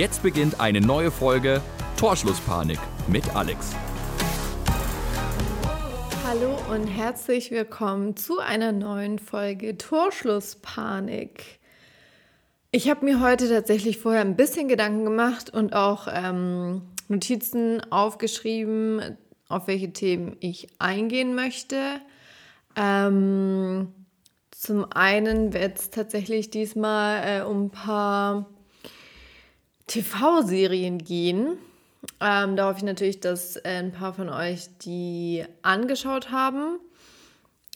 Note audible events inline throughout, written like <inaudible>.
Jetzt beginnt eine neue Folge Torschlusspanik mit Alex. Hallo und herzlich willkommen zu einer neuen Folge Torschlusspanik. Ich habe mir heute tatsächlich vorher ein bisschen Gedanken gemacht und auch ähm, Notizen aufgeschrieben, auf welche Themen ich eingehen möchte. Ähm, zum einen wird es tatsächlich diesmal äh, um ein paar TV-Serien gehen. Ähm, da hoffe ich natürlich, dass äh, ein paar von euch die angeschaut haben.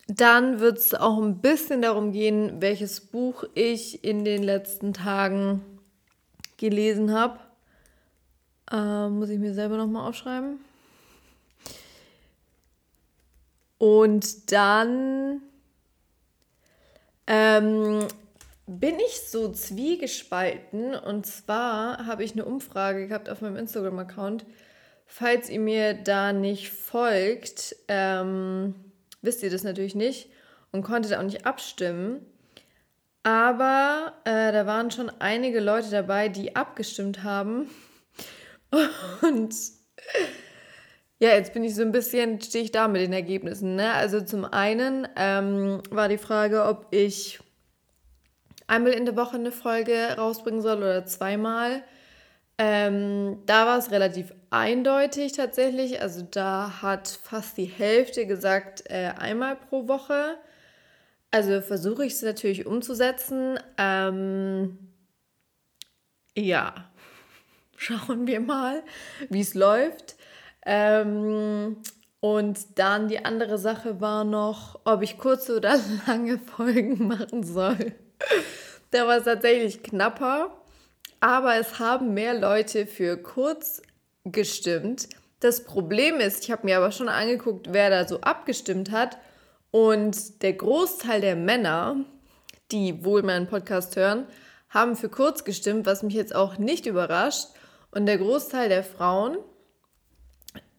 Dann wird es auch ein bisschen darum gehen, welches Buch ich in den letzten Tagen gelesen habe. Äh, muss ich mir selber nochmal aufschreiben. Und dann ähm, bin ich so zwiegespalten. Und zwar habe ich eine Umfrage gehabt auf meinem Instagram-Account. Falls ihr mir da nicht folgt, ähm, wisst ihr das natürlich nicht und konntet auch nicht abstimmen. Aber äh, da waren schon einige Leute dabei, die abgestimmt haben. <laughs> Und ja, jetzt bin ich so ein bisschen, stehe ich da mit den Ergebnissen. Ne? Also zum einen ähm, war die Frage, ob ich einmal in der Woche eine Folge rausbringen soll oder zweimal. Ähm, da war es relativ eindeutig tatsächlich. Also da hat fast die Hälfte gesagt, äh, einmal pro Woche. Also versuche ich es natürlich umzusetzen. Ähm, ja, <laughs> schauen wir mal, wie es läuft. Ähm, und dann die andere Sache war noch, ob ich kurze oder <laughs> lange Folgen machen soll. Da war es tatsächlich knapper, aber es haben mehr Leute für kurz gestimmt. Das Problem ist, ich habe mir aber schon angeguckt, wer da so abgestimmt hat. Und der Großteil der Männer, die wohl meinen Podcast hören, haben für kurz gestimmt, was mich jetzt auch nicht überrascht. Und der Großteil der Frauen,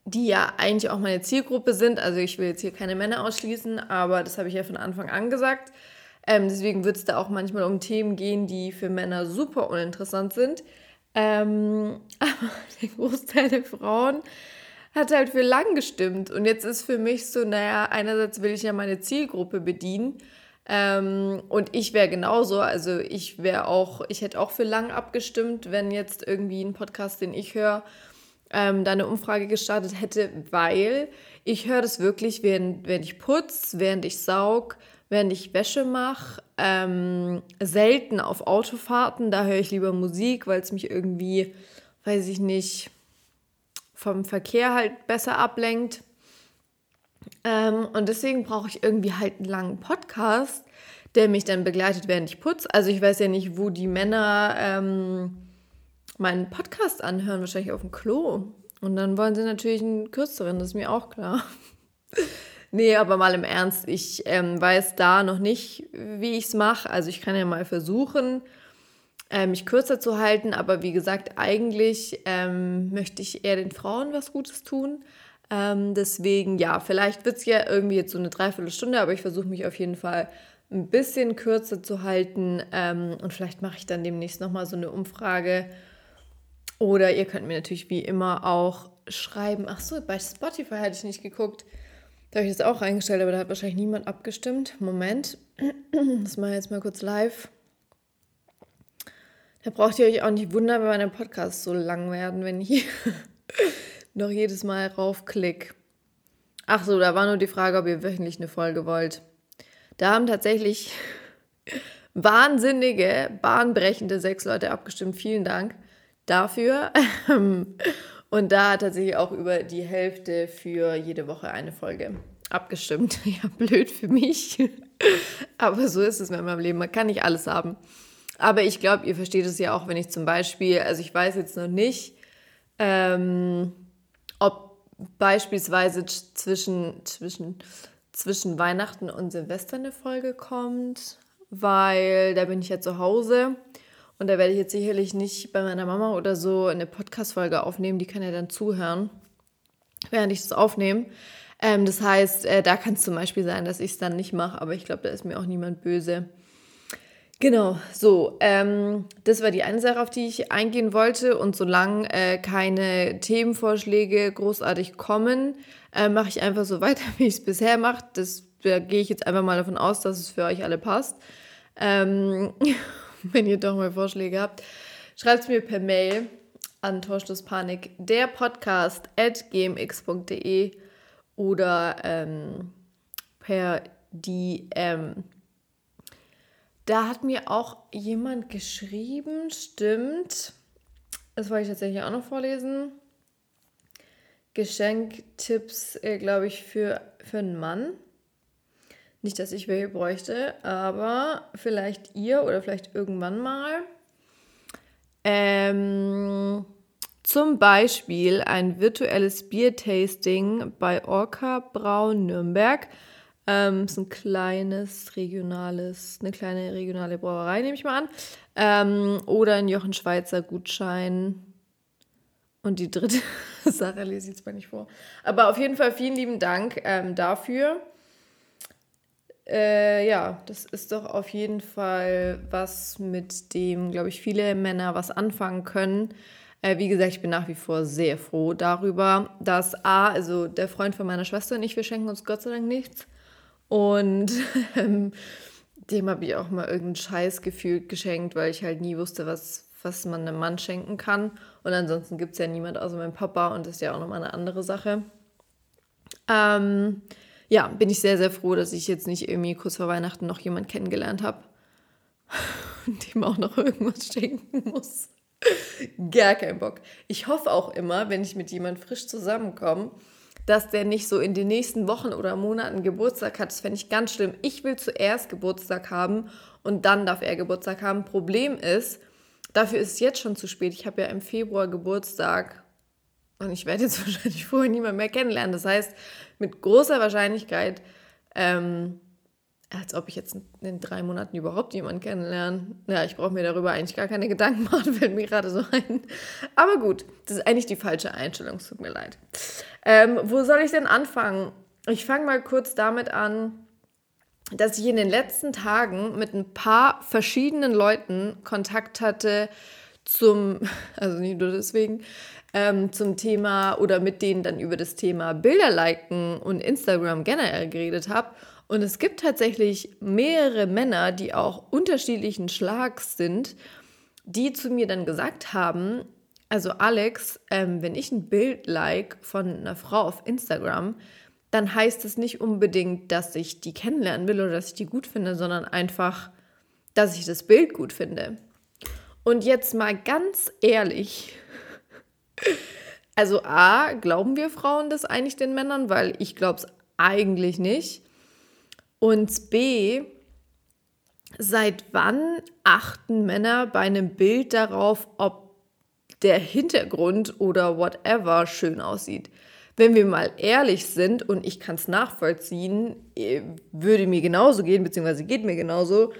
die ja eigentlich auch meine Zielgruppe sind, also ich will jetzt hier keine Männer ausschließen, aber das habe ich ja von Anfang an gesagt, ähm, deswegen wird es da auch manchmal um Themen gehen, die für Männer super uninteressant sind. Ähm, <laughs> aber der Großteil der Frauen hat halt für lang gestimmt. Und jetzt ist für mich so, naja, einerseits will ich ja meine Zielgruppe bedienen. Ähm, und ich wäre genauso, also ich wäre auch, ich hätte auch für lang abgestimmt, wenn jetzt irgendwie ein Podcast, den ich höre, ähm, da eine Umfrage gestartet hätte, weil ich höre das wirklich, während, während ich putze, während ich saug, während ich Wäsche mache. Ähm, selten auf Autofahrten, da höre ich lieber Musik, weil es mich irgendwie, weiß ich nicht, vom Verkehr halt besser ablenkt. Ähm, und deswegen brauche ich irgendwie halt einen langen Podcast, der mich dann begleitet, während ich putze. Also ich weiß ja nicht, wo die Männer ähm, meinen Podcast anhören, wahrscheinlich auf dem Klo. Und dann wollen sie natürlich einen kürzeren, das ist mir auch klar. Nee, aber mal im Ernst, ich ähm, weiß da noch nicht, wie ich es mache. Also ich kann ja mal versuchen, äh, mich kürzer zu halten, aber wie gesagt, eigentlich ähm, möchte ich eher den Frauen was Gutes tun. Ähm, deswegen, ja, vielleicht wird es ja irgendwie jetzt so eine Dreiviertelstunde, aber ich versuche mich auf jeden Fall ein bisschen kürzer zu halten ähm, und vielleicht mache ich dann demnächst nochmal so eine Umfrage. Oder ihr könnt mir natürlich wie immer auch schreiben. Ach so, bei Spotify hatte ich nicht geguckt da habe ich das auch eingestellt, aber da hat wahrscheinlich niemand abgestimmt. Moment, <clears throat> das mache ich jetzt mal kurz live. Da braucht ihr euch auch nicht wundern, wenn meine Podcasts so lang werden, wenn ich <laughs> noch jedes Mal raufklick. Ach so, da war nur die Frage, ob ihr wöchentlich eine Folge wollt. Da haben tatsächlich <laughs> wahnsinnige, bahnbrechende sechs Leute abgestimmt. Vielen Dank dafür. <laughs> Und da hat tatsächlich auch über die Hälfte für jede Woche eine Folge abgestimmt. <laughs> Ja, blöd für mich. <laughs> Aber so ist es mit meinem Leben. Man kann nicht alles haben. Aber ich glaube, ihr versteht es ja auch, wenn ich zum Beispiel, also ich weiß jetzt noch nicht, ähm, ob beispielsweise zwischen, zwischen, zwischen Weihnachten und Silvester eine Folge kommt, weil da bin ich ja zu Hause. Und da werde ich jetzt sicherlich nicht bei meiner Mama oder so eine Podcast-Folge aufnehmen. Die kann ja dann zuhören, während ich das aufnehme. Ähm, das heißt, äh, da kann es zum Beispiel sein, dass ich es dann nicht mache, aber ich glaube, da ist mir auch niemand böse. Genau, so, ähm, das war die eine Sache, auf die ich eingehen wollte. Und solange äh, keine Themenvorschläge großartig kommen, äh, mache ich einfach so <laughs> weiter, wie ich es bisher mache. Da gehe ich jetzt einfach mal davon aus, dass es für euch alle passt. Ähm, <laughs> <laughs> wenn ihr doch mal Vorschläge habt, schreibt es mir per Mail an Torschlusspanik, der Podcast at gmx.de oder ähm, per DM. Da hat mir auch jemand geschrieben, stimmt. Das wollte ich tatsächlich auch noch vorlesen. Geschenktipps, äh, glaube ich, für, für einen Mann. Nicht, dass ich welche bräuchte, aber vielleicht ihr oder vielleicht irgendwann mal. Ähm, zum Beispiel ein virtuelles Biertasting bei Orca Braun Nürnberg. Ähm, ist ein kleines regionales, eine kleine regionale Brauerei, nehme ich mal an. Ähm, oder ein Jochen Schweizer Gutschein. Und die dritte <laughs> Sache lese ich jetzt mal nicht vor. Aber auf jeden Fall vielen lieben Dank ähm, dafür. Äh, ja, das ist doch auf jeden Fall was, mit dem, glaube ich, viele Männer was anfangen können. Äh, wie gesagt, ich bin nach wie vor sehr froh darüber, dass A, also der Freund von meiner Schwester und ich, wir schenken uns Gott sei Dank nichts. Und <laughs> ähm, dem habe ich auch mal irgendein Scheißgefühl geschenkt, weil ich halt nie wusste, was, was man einem Mann schenken kann. Und ansonsten gibt es ja niemand außer meinem Papa und das ist ja auch nochmal eine andere Sache. Ähm, ja, bin ich sehr, sehr froh, dass ich jetzt nicht irgendwie kurz vor Weihnachten noch jemand kennengelernt habe und <laughs> dem auch noch irgendwas schenken muss. Gar kein Bock. Ich hoffe auch immer, wenn ich mit jemand frisch zusammenkomme, dass der nicht so in den nächsten Wochen oder Monaten Geburtstag hat. Das fände ich ganz schlimm. Ich will zuerst Geburtstag haben und dann darf er Geburtstag haben. Problem ist, dafür ist es jetzt schon zu spät. Ich habe ja im Februar Geburtstag und ich werde jetzt <laughs> wahrscheinlich vorher niemand mehr kennenlernen. Das heißt, mit großer Wahrscheinlichkeit, ähm, als ob ich jetzt in drei Monaten überhaupt jemanden kennenlerne. Ja, ich brauche mir darüber eigentlich gar keine Gedanken machen, <laughs> fällt mir gerade so ein. Aber gut, das ist eigentlich die falsche Einstellung, es tut mir leid. Ähm, wo soll ich denn anfangen? Ich fange mal kurz damit an, dass ich in den letzten Tagen mit ein paar verschiedenen Leuten Kontakt hatte zum, <laughs> also nicht nur deswegen, ähm, zum Thema oder mit denen dann über das Thema Bilder liken und Instagram generell geredet habe. Und es gibt tatsächlich mehrere Männer, die auch unterschiedlichen Schlags sind, die zu mir dann gesagt haben, also Alex, ähm, wenn ich ein Bild like von einer Frau auf Instagram, dann heißt es nicht unbedingt, dass ich die kennenlernen will oder dass ich die gut finde, sondern einfach, dass ich das Bild gut finde. Und jetzt mal ganz ehrlich, also A, glauben wir Frauen das eigentlich den Männern, weil ich glaube es eigentlich nicht. Und B, seit wann achten Männer bei einem Bild darauf, ob der Hintergrund oder whatever schön aussieht? Wenn wir mal ehrlich sind, und ich kann es nachvollziehen, äh, würde mir genauso gehen, beziehungsweise geht mir genauso,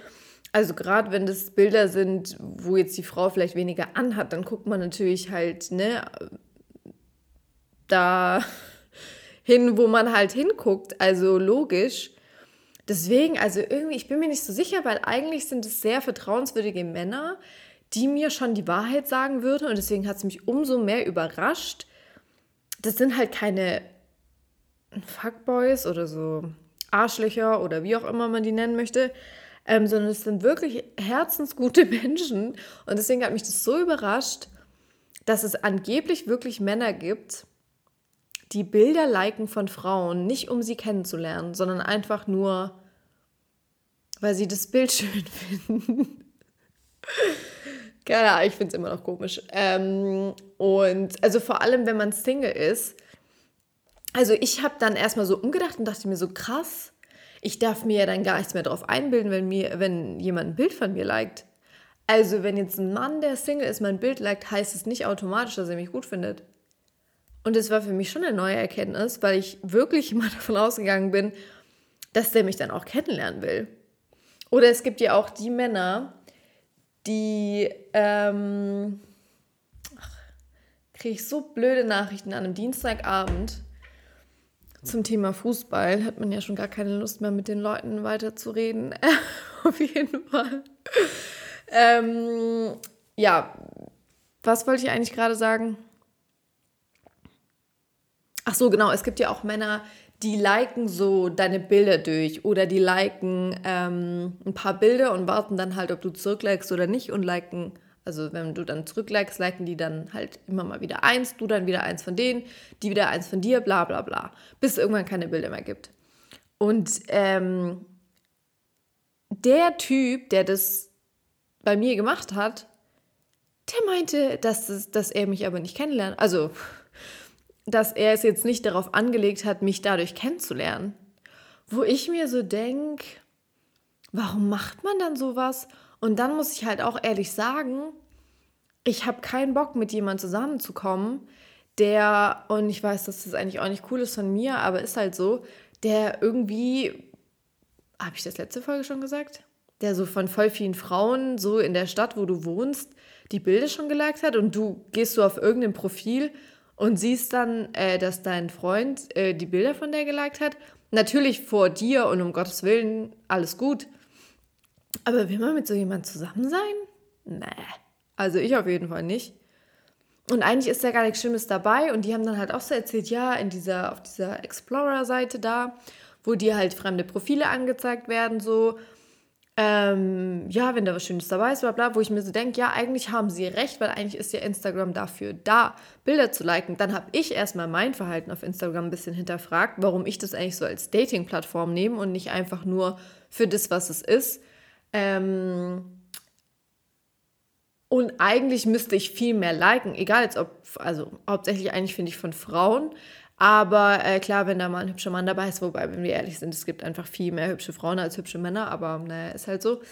also gerade wenn das Bilder sind, wo jetzt die Frau vielleicht weniger anhat, dann guckt man natürlich halt, ne, da <laughs> hin, wo man halt hinguckt. Also logisch. Deswegen, also irgendwie, ich bin mir nicht so sicher, weil eigentlich sind es sehr vertrauenswürdige Männer, die mir schon die Wahrheit sagen würden. Und deswegen hat es mich umso mehr überrascht. Das sind halt keine Fuckboys oder so Arschlöcher oder wie auch immer man die nennen möchte, ähm, sondern es sind wirklich herzensgute <laughs> Menschen. Und deswegen hat mich das so überrascht, dass es angeblich wirklich Männer gibt, die Bilder liken von Frauen, nicht um sie kennenzulernen, sondern einfach nur, weil sie das Bild <laughs> schön finden. Keine Ahnung, ich finde es immer noch komisch. Ähm, und also vor allem, wenn man Single ist. Also ich habe dann erstmal so umgedacht und dachte mir so, krass, ich darf mir ja dann gar nichts mehr drauf einbilden, wenn, mir, wenn jemand ein Bild von mir liked. Also wenn jetzt ein Mann, der Single ist, mein Bild liked, heißt es nicht automatisch, dass er mich gut findet. Und es war für mich schon eine neue Erkenntnis, weil ich wirklich <laughs> immer davon ausgegangen bin, dass der mich dann auch kennenlernen will. Oder es gibt ja auch die Männer, die ähm, kriege ich so blöde Nachrichten an einem Dienstagabend zum Thema Fußball hat man ja schon gar keine Lust mehr mit den Leuten weiterzureden. <laughs> Auf jeden Fall. Ähm, ja, was wollte ich eigentlich gerade sagen? Ach so, genau. Es gibt ja auch Männer, die liken so deine Bilder durch oder die liken ähm, ein paar Bilder und warten dann halt, ob du zurücklikest oder nicht und liken also wenn du dann zurücklikest, liken die dann halt immer mal wieder eins, du dann wieder eins von denen, die wieder eins von dir, bla bla bla, bis es irgendwann keine Bilder mehr gibt. Und ähm, der Typ, der das bei mir gemacht hat, der meinte, dass, es, dass er mich aber nicht kennenlernt. Also, dass er es jetzt nicht darauf angelegt hat, mich dadurch kennenzulernen. Wo ich mir so denke, warum macht man dann sowas? Und dann muss ich halt auch ehrlich sagen, ich habe keinen Bock, mit jemandem zusammenzukommen, der, und ich weiß, dass das eigentlich auch nicht cool ist von mir, aber ist halt so, der irgendwie, habe ich das letzte Folge schon gesagt? Der so von voll vielen Frauen so in der Stadt, wo du wohnst, die Bilder schon geliked hat und du gehst so auf irgendein Profil und siehst dann, äh, dass dein Freund äh, die Bilder von der geliked hat. Natürlich vor dir und um Gottes Willen alles gut. Aber will man mit so jemandem zusammen sein? Nee. Also ich auf jeden Fall nicht. Und eigentlich ist da gar nichts Schlimmes dabei. Und die haben dann halt auch so erzählt, ja, in dieser, auf dieser Explorer-Seite da, wo dir halt fremde Profile angezeigt werden, so, ähm, ja, wenn da was Schönes dabei ist, bla bla, wo ich mir so denke, ja, eigentlich haben sie recht, weil eigentlich ist ja Instagram dafür da, Bilder zu liken. Dann habe ich erstmal mein Verhalten auf Instagram ein bisschen hinterfragt, warum ich das eigentlich so als Dating-Plattform nehme und nicht einfach nur für das, was es ist. Ähm, und eigentlich müsste ich viel mehr liken, egal jetzt ob, also hauptsächlich eigentlich finde ich von Frauen. Aber äh, klar, wenn da mal ein hübscher Mann dabei ist, wobei, wenn wir ehrlich sind, es gibt einfach viel mehr hübsche Frauen als hübsche Männer, aber naja, ist halt so.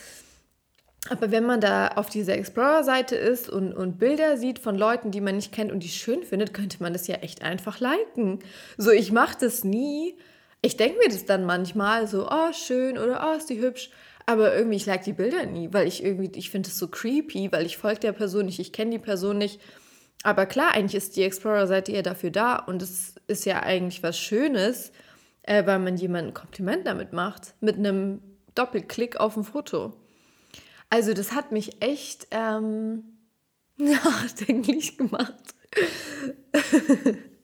Aber wenn man da auf dieser Explorer-Seite ist und, und Bilder sieht von Leuten, die man nicht kennt und die schön findet, könnte man das ja echt einfach liken. So, ich mache das nie. Ich denke mir das dann manchmal so, oh, schön oder oh, ist die hübsch. Aber irgendwie, ich like die Bilder nie, weil ich irgendwie, ich finde es so creepy, weil ich folge der Person nicht, ich kenne die Person nicht. Aber klar, eigentlich ist die Explorer-Seite ja dafür da und es ist ja eigentlich was Schönes, äh, weil man jemandem ein Kompliment damit macht, mit einem Doppelklick auf ein Foto. Also das hat mich echt ähm, <laughs> nachdenklich gemacht. <laughs>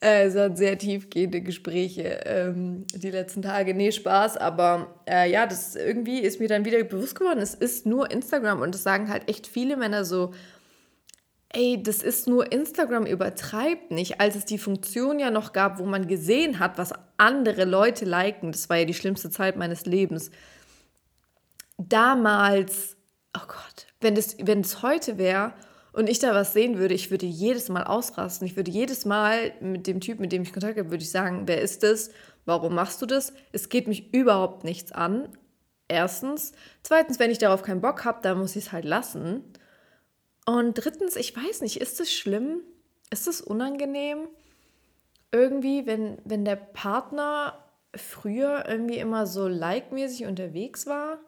Äh, es waren sehr tiefgehende Gespräche ähm, die letzten Tage. Nee, Spaß, aber äh, ja, das irgendwie ist mir dann wieder bewusst geworden, es ist nur Instagram und das sagen halt echt viele Männer so, ey, das ist nur Instagram, übertreibt nicht. Als es die Funktion ja noch gab, wo man gesehen hat, was andere Leute liken, das war ja die schlimmste Zeit meines Lebens. Damals, oh Gott, wenn das, wenn es heute wäre und ich da was sehen würde, ich würde jedes Mal ausrasten. Ich würde jedes Mal mit dem Typ, mit dem ich Kontakt habe, würde ich sagen, wer ist das? Warum machst du das? Es geht mich überhaupt nichts an. Erstens. Zweitens, wenn ich darauf keinen Bock habe, dann muss ich es halt lassen. Und drittens, ich weiß nicht, ist es schlimm? Ist es unangenehm? Irgendwie, wenn, wenn der Partner früher irgendwie immer so like-mäßig unterwegs war?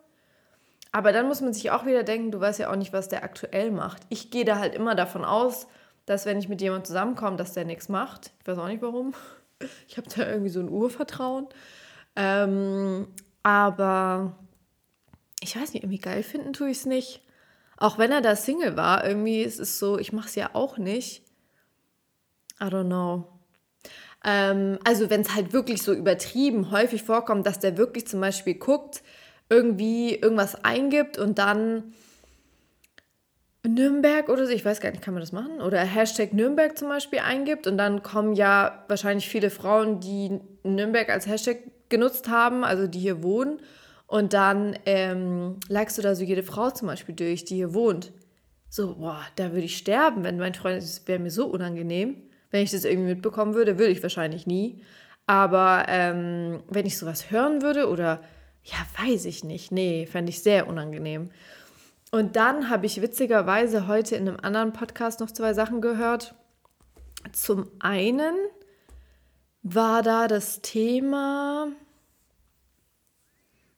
Aber dann muss man sich auch wieder denken, du weißt ja auch nicht, was der aktuell macht. Ich gehe da halt immer davon aus, dass wenn ich mit jemandem zusammenkomme, dass der nichts macht. Ich weiß auch nicht warum. <laughs> Ich habe da irgendwie so ein Urvertrauen. Ähm, aber ich weiß nicht, irgendwie geil finden tue ich es nicht. Auch wenn er da Single war, irgendwie ist es so, ich mache es ja auch nicht. I don't know. Ähm, also wenn es halt wirklich so übertrieben häufig vorkommt, dass der wirklich zum Beispiel guckt, irgendwie irgendwas eingibt und dann Nürnberg oder so, ich weiß gar nicht, kann man das machen? Oder Hashtag Nürnberg zum Beispiel eingibt und dann kommen ja wahrscheinlich viele Frauen, die Nürnberg als Hashtag genutzt haben, also die hier wohnen. Und dann ähm, likest du da so jede Frau zum Beispiel durch, die hier wohnt. So, boah, da würde ich sterben, wenn mein Freund, das wäre mir so unangenehm. Wenn ich das irgendwie mitbekommen würde, würde ich wahrscheinlich nie. Aber ähm, wenn ich sowas hören würde oder ja, weiß ich nicht. Nee, fände ich sehr unangenehm. Und dann habe ich witzigerweise heute in einem anderen Podcast noch zwei Sachen gehört. Zum einen war da das Thema.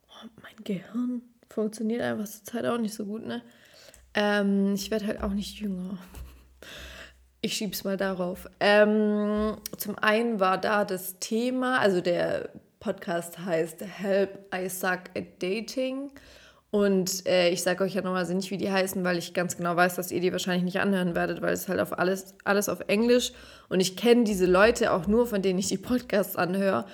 Oh, mein Gehirn funktioniert einfach zur Zeit auch nicht so gut, ne? Ähm, ich werde halt auch nicht jünger. Ich schieb's mal darauf. Ähm, zum einen war da das Thema, also der Podcast heißt Help I Suck at Dating. Und äh, ich sage euch ja nochmal also nicht, wie die heißen, weil ich ganz genau weiß, dass ihr die wahrscheinlich nicht anhören werdet, weil es halt auf alles, alles auf Englisch. Und ich kenne diese Leute auch nur, von denen ich die Podcasts anhöre,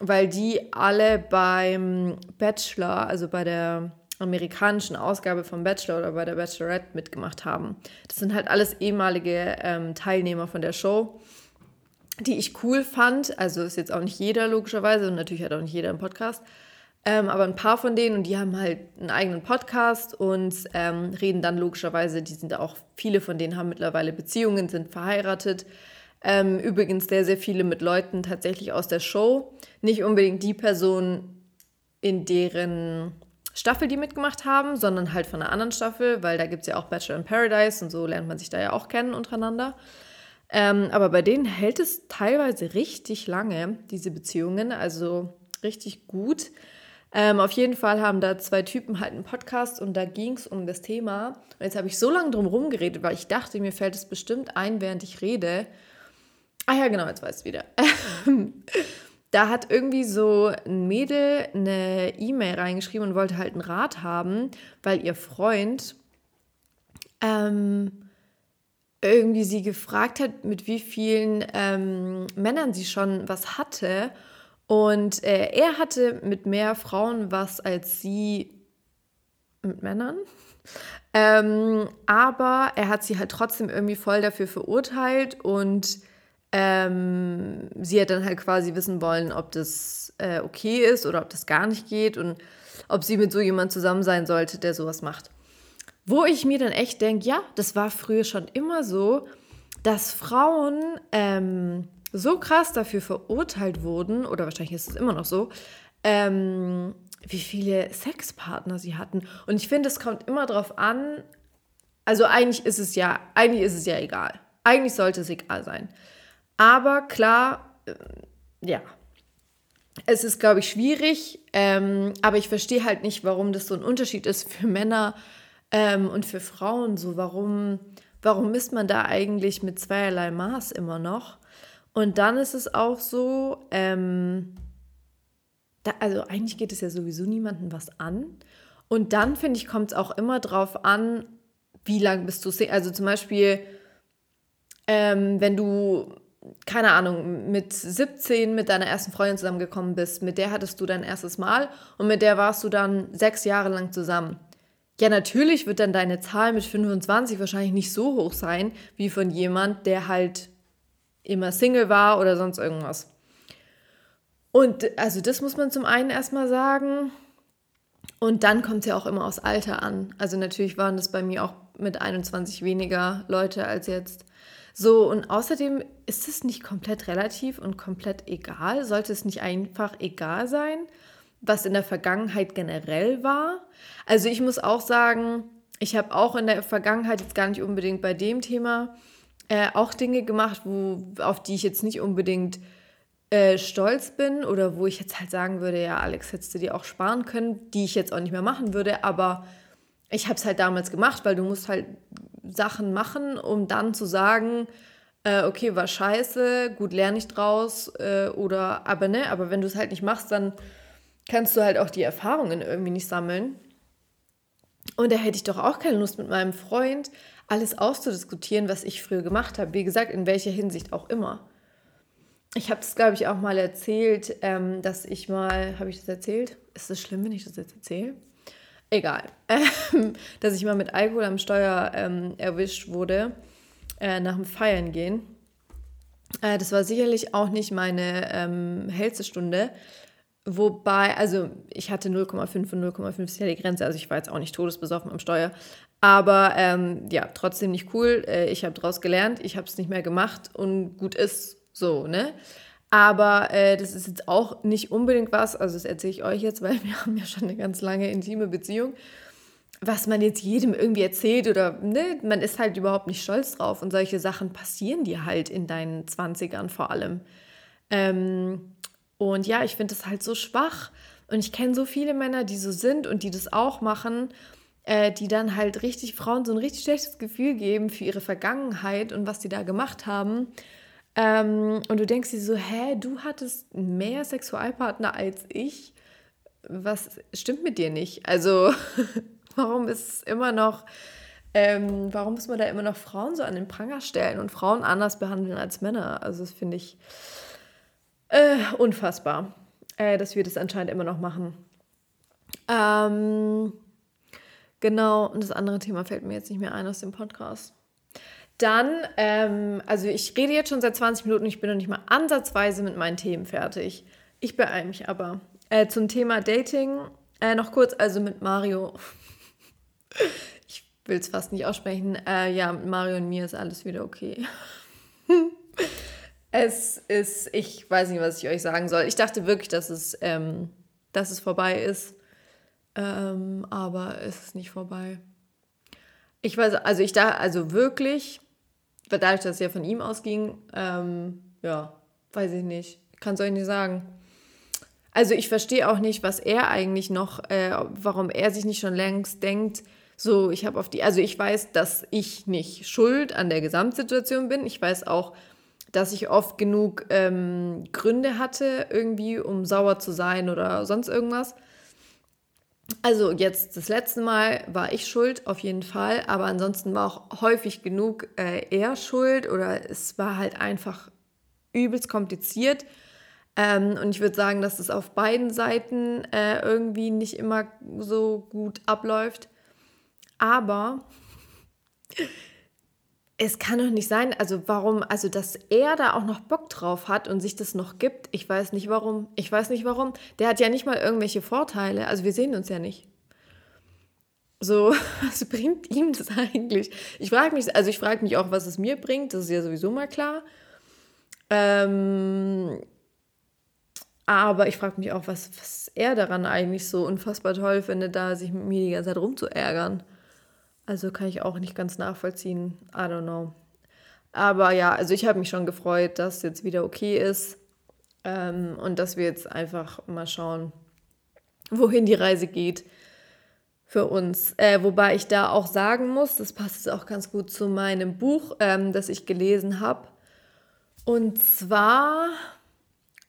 weil die alle beim Bachelor, also bei der amerikanischen Ausgabe vom Bachelor oder bei der Bachelorette mitgemacht haben. Das sind halt alles ehemalige ähm, Teilnehmer von der Show, die ich cool fand. Also ist jetzt auch nicht jeder logischerweise und natürlich hat auch nicht jeder einen Podcast. Ähm, aber ein paar von denen und die haben halt einen eigenen Podcast und ähm, reden dann logischerweise, die sind auch, viele von denen haben mittlerweile Beziehungen, sind verheiratet. Ähm, übrigens sehr, sehr viele mit Leuten tatsächlich aus der Show. Nicht unbedingt die Person, in deren Staffel die mitgemacht haben, sondern halt von einer anderen Staffel, weil da gibt es ja auch Bachelor in Paradise und so lernt man sich da ja auch kennen untereinander. Ähm, aber bei denen hält es teilweise richtig lange, diese Beziehungen, also richtig gut. Ähm, auf jeden Fall haben da zwei Typen halt einen Podcast und da ging es um das Thema. Und jetzt habe ich so lange drum herum geredet, weil ich dachte, mir fällt es bestimmt ein, während ich rede. Ah ja, genau, jetzt weiß ich wieder. <laughs> da hat irgendwie so ein Mädel eine E-Mail reingeschrieben und wollte halt einen Rat haben, weil ihr Freund ähm, irgendwie sie gefragt hat, mit wie vielen ähm, Männern sie schon was hatte. Und äh, er hatte mit mehr Frauen was als sie mit Männern. <laughs> Ähm, aber er hat sie halt trotzdem irgendwie voll dafür verurteilt und ähm, sie hat dann halt quasi wissen wollen, ob das äh, okay ist oder ob das gar nicht geht und ob sie mit so jemand zusammen sein sollte, der sowas macht. Wo ich mir dann echt denke, ja, das war früher schon immer so, dass Frauen ähm, so krass dafür verurteilt wurden, oder wahrscheinlich ist es immer noch so, ähm, wie viele Sexpartner sie hatten. Und ich finde, es kommt immer darauf an, also eigentlich ist es ja, eigentlich ist es ja egal. Eigentlich sollte es egal sein. Aber klar, äh, ja, es ist, glaube ich, schwierig, ähm, aber ich verstehe halt nicht, warum das so ein Unterschied ist für Männer ähm, und für Frauen. So, warum, warum misst man da eigentlich mit zweierlei Maß immer noch? Und dann ist es auch so, ähm, da, also eigentlich geht es ja sowieso niemandem was an. Und dann, finde ich, kommt es auch immer drauf an, wie lange bist du, also zum Beispiel, ähm, wenn du keine Ahnung, mit 17 mit deiner ersten Freundin zusammengekommen bist, mit der hattest du dein erstes Mal und mit der warst du dann sechs Jahre lang zusammen. Ja, natürlich wird dann deine Zahl mit 25 wahrscheinlich nicht so hoch sein, wie von jemand, der halt immer Single war oder sonst irgendwas. Und also das muss man zum einen erstmal sagen. Und dann kommt es ja auch immer aufs Alter an. Also natürlich waren das bei mir auch mit 21 weniger Leute als jetzt. So, und außerdem ist es nicht komplett relativ und komplett egal. Sollte es nicht einfach egal sein, was in der Vergangenheit generell war? Also ich muss auch sagen, ich habe auch in der Vergangenheit jetzt gar nicht unbedingt bei dem Thema äh, auch Dinge gemacht, wo, auf die ich jetzt nicht unbedingt äh, stolz bin oder wo ich jetzt halt sagen würde, ja, Alex, hättest du dir auch sparen können, die ich jetzt auch nicht mehr machen würde, aber ich habe es halt damals gemacht, weil du musst halt Sachen machen, um dann zu sagen, äh, okay, war scheiße, gut, lerne ich draus äh, oder aber ne, aber wenn du es halt nicht machst, dann kannst du halt auch die Erfahrungen irgendwie nicht sammeln. Und da hätte ich doch auch keine Lust mit meinem Freund alles auszudiskutieren, was ich früher gemacht habe. Wie gesagt, in welcher Hinsicht auch immer. Ich habe es, glaube ich, auch mal erzählt, ähm, dass ich mal, habe ich das erzählt? Ist es schlimm, wenn ich das jetzt erzähle? Egal. <laughs> Ähm, dass ich mal mit Alkohol am Steuer ähm, erwischt wurde, äh, nach dem Feiern gehen. Äh, das war sicherlich auch nicht meine ähm, hellste Stunde. Wobei, also ich hatte 0,5 und 0,5 ist ja die Grenze, also ich war jetzt auch nicht todesbesoffen am Steuer. Aber ähm, ja, trotzdem nicht cool. Äh, ich habe daraus gelernt, ich habe es nicht mehr gemacht und gut ist so, ne? Aber äh, das ist jetzt auch nicht unbedingt was, also das erzähle ich euch jetzt, <laughs> weil wir haben ja schon eine ganz lange intime Beziehung, was man jetzt jedem irgendwie erzählt oder ne, man ist halt überhaupt nicht stolz drauf. Und solche Sachen passieren dir halt in deinen 20ern vor allem. Ähm, und ja, ich finde das halt so schwach. Und ich kenne so viele Männer, die so sind und die das auch machen. äh, die dann halt richtig Frauen so ein richtig schlechtes Gefühl geben für ihre Vergangenheit und was die da gemacht haben. Ähm, und du denkst dir so, hä, du hattest mehr Sexualpartner als ich? Was stimmt mit dir nicht? Also, <laughs> warum ist es immer noch, ähm, warum muss man da immer noch Frauen so an den Pranger stellen und Frauen anders behandeln als Männer? Also, das finde ich äh, unfassbar, äh, dass wir das anscheinend immer noch machen. Ähm, genau, und das andere Thema fällt mir jetzt nicht mehr ein aus dem Podcast. Dann, ähm, also ich rede jetzt schon seit 20 Minuten, ich bin noch nicht mal ansatzweise mit meinen Themen fertig. Ich beeile mich aber. Äh, zum Thema Dating äh, noch kurz, also mit Mario. <laughs> ich will es fast nicht aussprechen. Äh, ja, mit Mario und mir ist alles wieder okay. <laughs> es ist, ich weiß nicht, was ich euch sagen soll. Ich dachte wirklich, dass es, ähm, dass es vorbei ist. Ähm, aber es ist nicht vorbei. Ich weiß, also ich da, also wirklich, dadurch, dass es ja von ihm ausging, ähm, ja, weiß ich nicht. Kann es euch nicht sagen. Also ich verstehe auch nicht, was er eigentlich noch, äh, warum er sich nicht schon längst denkt, so, ich habe auf die, also ich weiß, dass ich nicht schuld an der Gesamtsituation bin. Ich weiß auch, dass ich oft genug ähm, Gründe hatte, irgendwie, um sauer zu sein oder sonst irgendwas. Also jetzt das letzte Mal war ich schuld, auf jeden Fall, aber ansonsten war auch häufig genug äh, er schuld oder es war halt einfach übelst kompliziert. Ähm, und ich würde sagen, dass es auf beiden Seiten äh, irgendwie nicht immer so gut abläuft. Aber es kann doch nicht sein, also warum, also dass er da auch noch Bock drauf hat und sich das noch gibt, ich weiß nicht warum. Ich weiß nicht warum. Der hat ja nicht mal irgendwelche Vorteile. Also wir sehen uns ja nicht. So, <laughs> was bringt ihm das eigentlich? Ich frage mich, also ich frage mich auch, was es mir bringt, das ist ja sowieso mal klar. Ähm, aber ich frage mich auch, was, was er daran eigentlich so unfassbar toll findet, da sich mit mir die ganze Zeit rumzuärgern. Also kann ich auch nicht ganz nachvollziehen. I don't know. Aber ja, also ich habe mich schon gefreut, dass es jetzt wieder okay ist. Ähm, und dass wir jetzt einfach mal schauen, wohin die Reise geht für uns. Äh, wobei ich da auch sagen muss, das passt jetzt auch ganz gut zu meinem Buch, ähm, das ich gelesen habe. Und zwar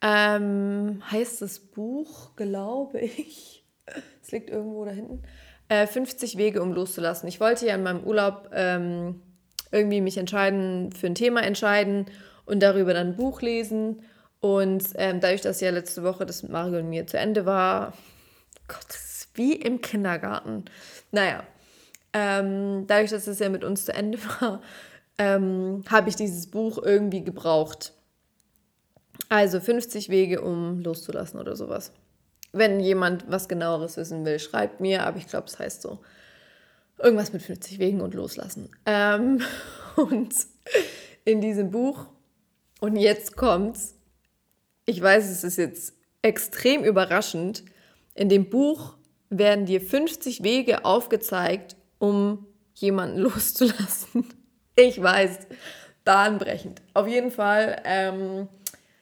ähm, heißt das Buch, glaube ich, <laughs> es liegt irgendwo da hinten, 50 äh, Wege, um loszulassen. Ich wollte ja in meinem Urlaub ähm, irgendwie mich entscheiden, für ein Thema entscheiden und darüber dann ein Buch lesen. Und ähm, dadurch, dass ja letzte Woche das mit Mario und mir zu Ende war, Gott, das ist wie im Kindergarten. Naja, ähm, dadurch, dass es ja mit uns zu Ende <laughs> war, ähm, habe ich dieses Buch irgendwie gebraucht. Also 50 Wege, um loszulassen oder sowas. Wenn jemand was genaueres wissen will, schreibt mir, aber ich glaube, es heißt so. Irgendwas mit 50 Wegen und loslassen. Ähm, <laughs> und in diesem Buch, und jetzt kommt's, ich weiß, es ist jetzt extrem überraschend, in dem Buch werden dir 50 Wege aufgezeigt, um jemanden <laughs> loszulassen. Ich weiß, bahnbrechend. Auf jeden Fall ähm,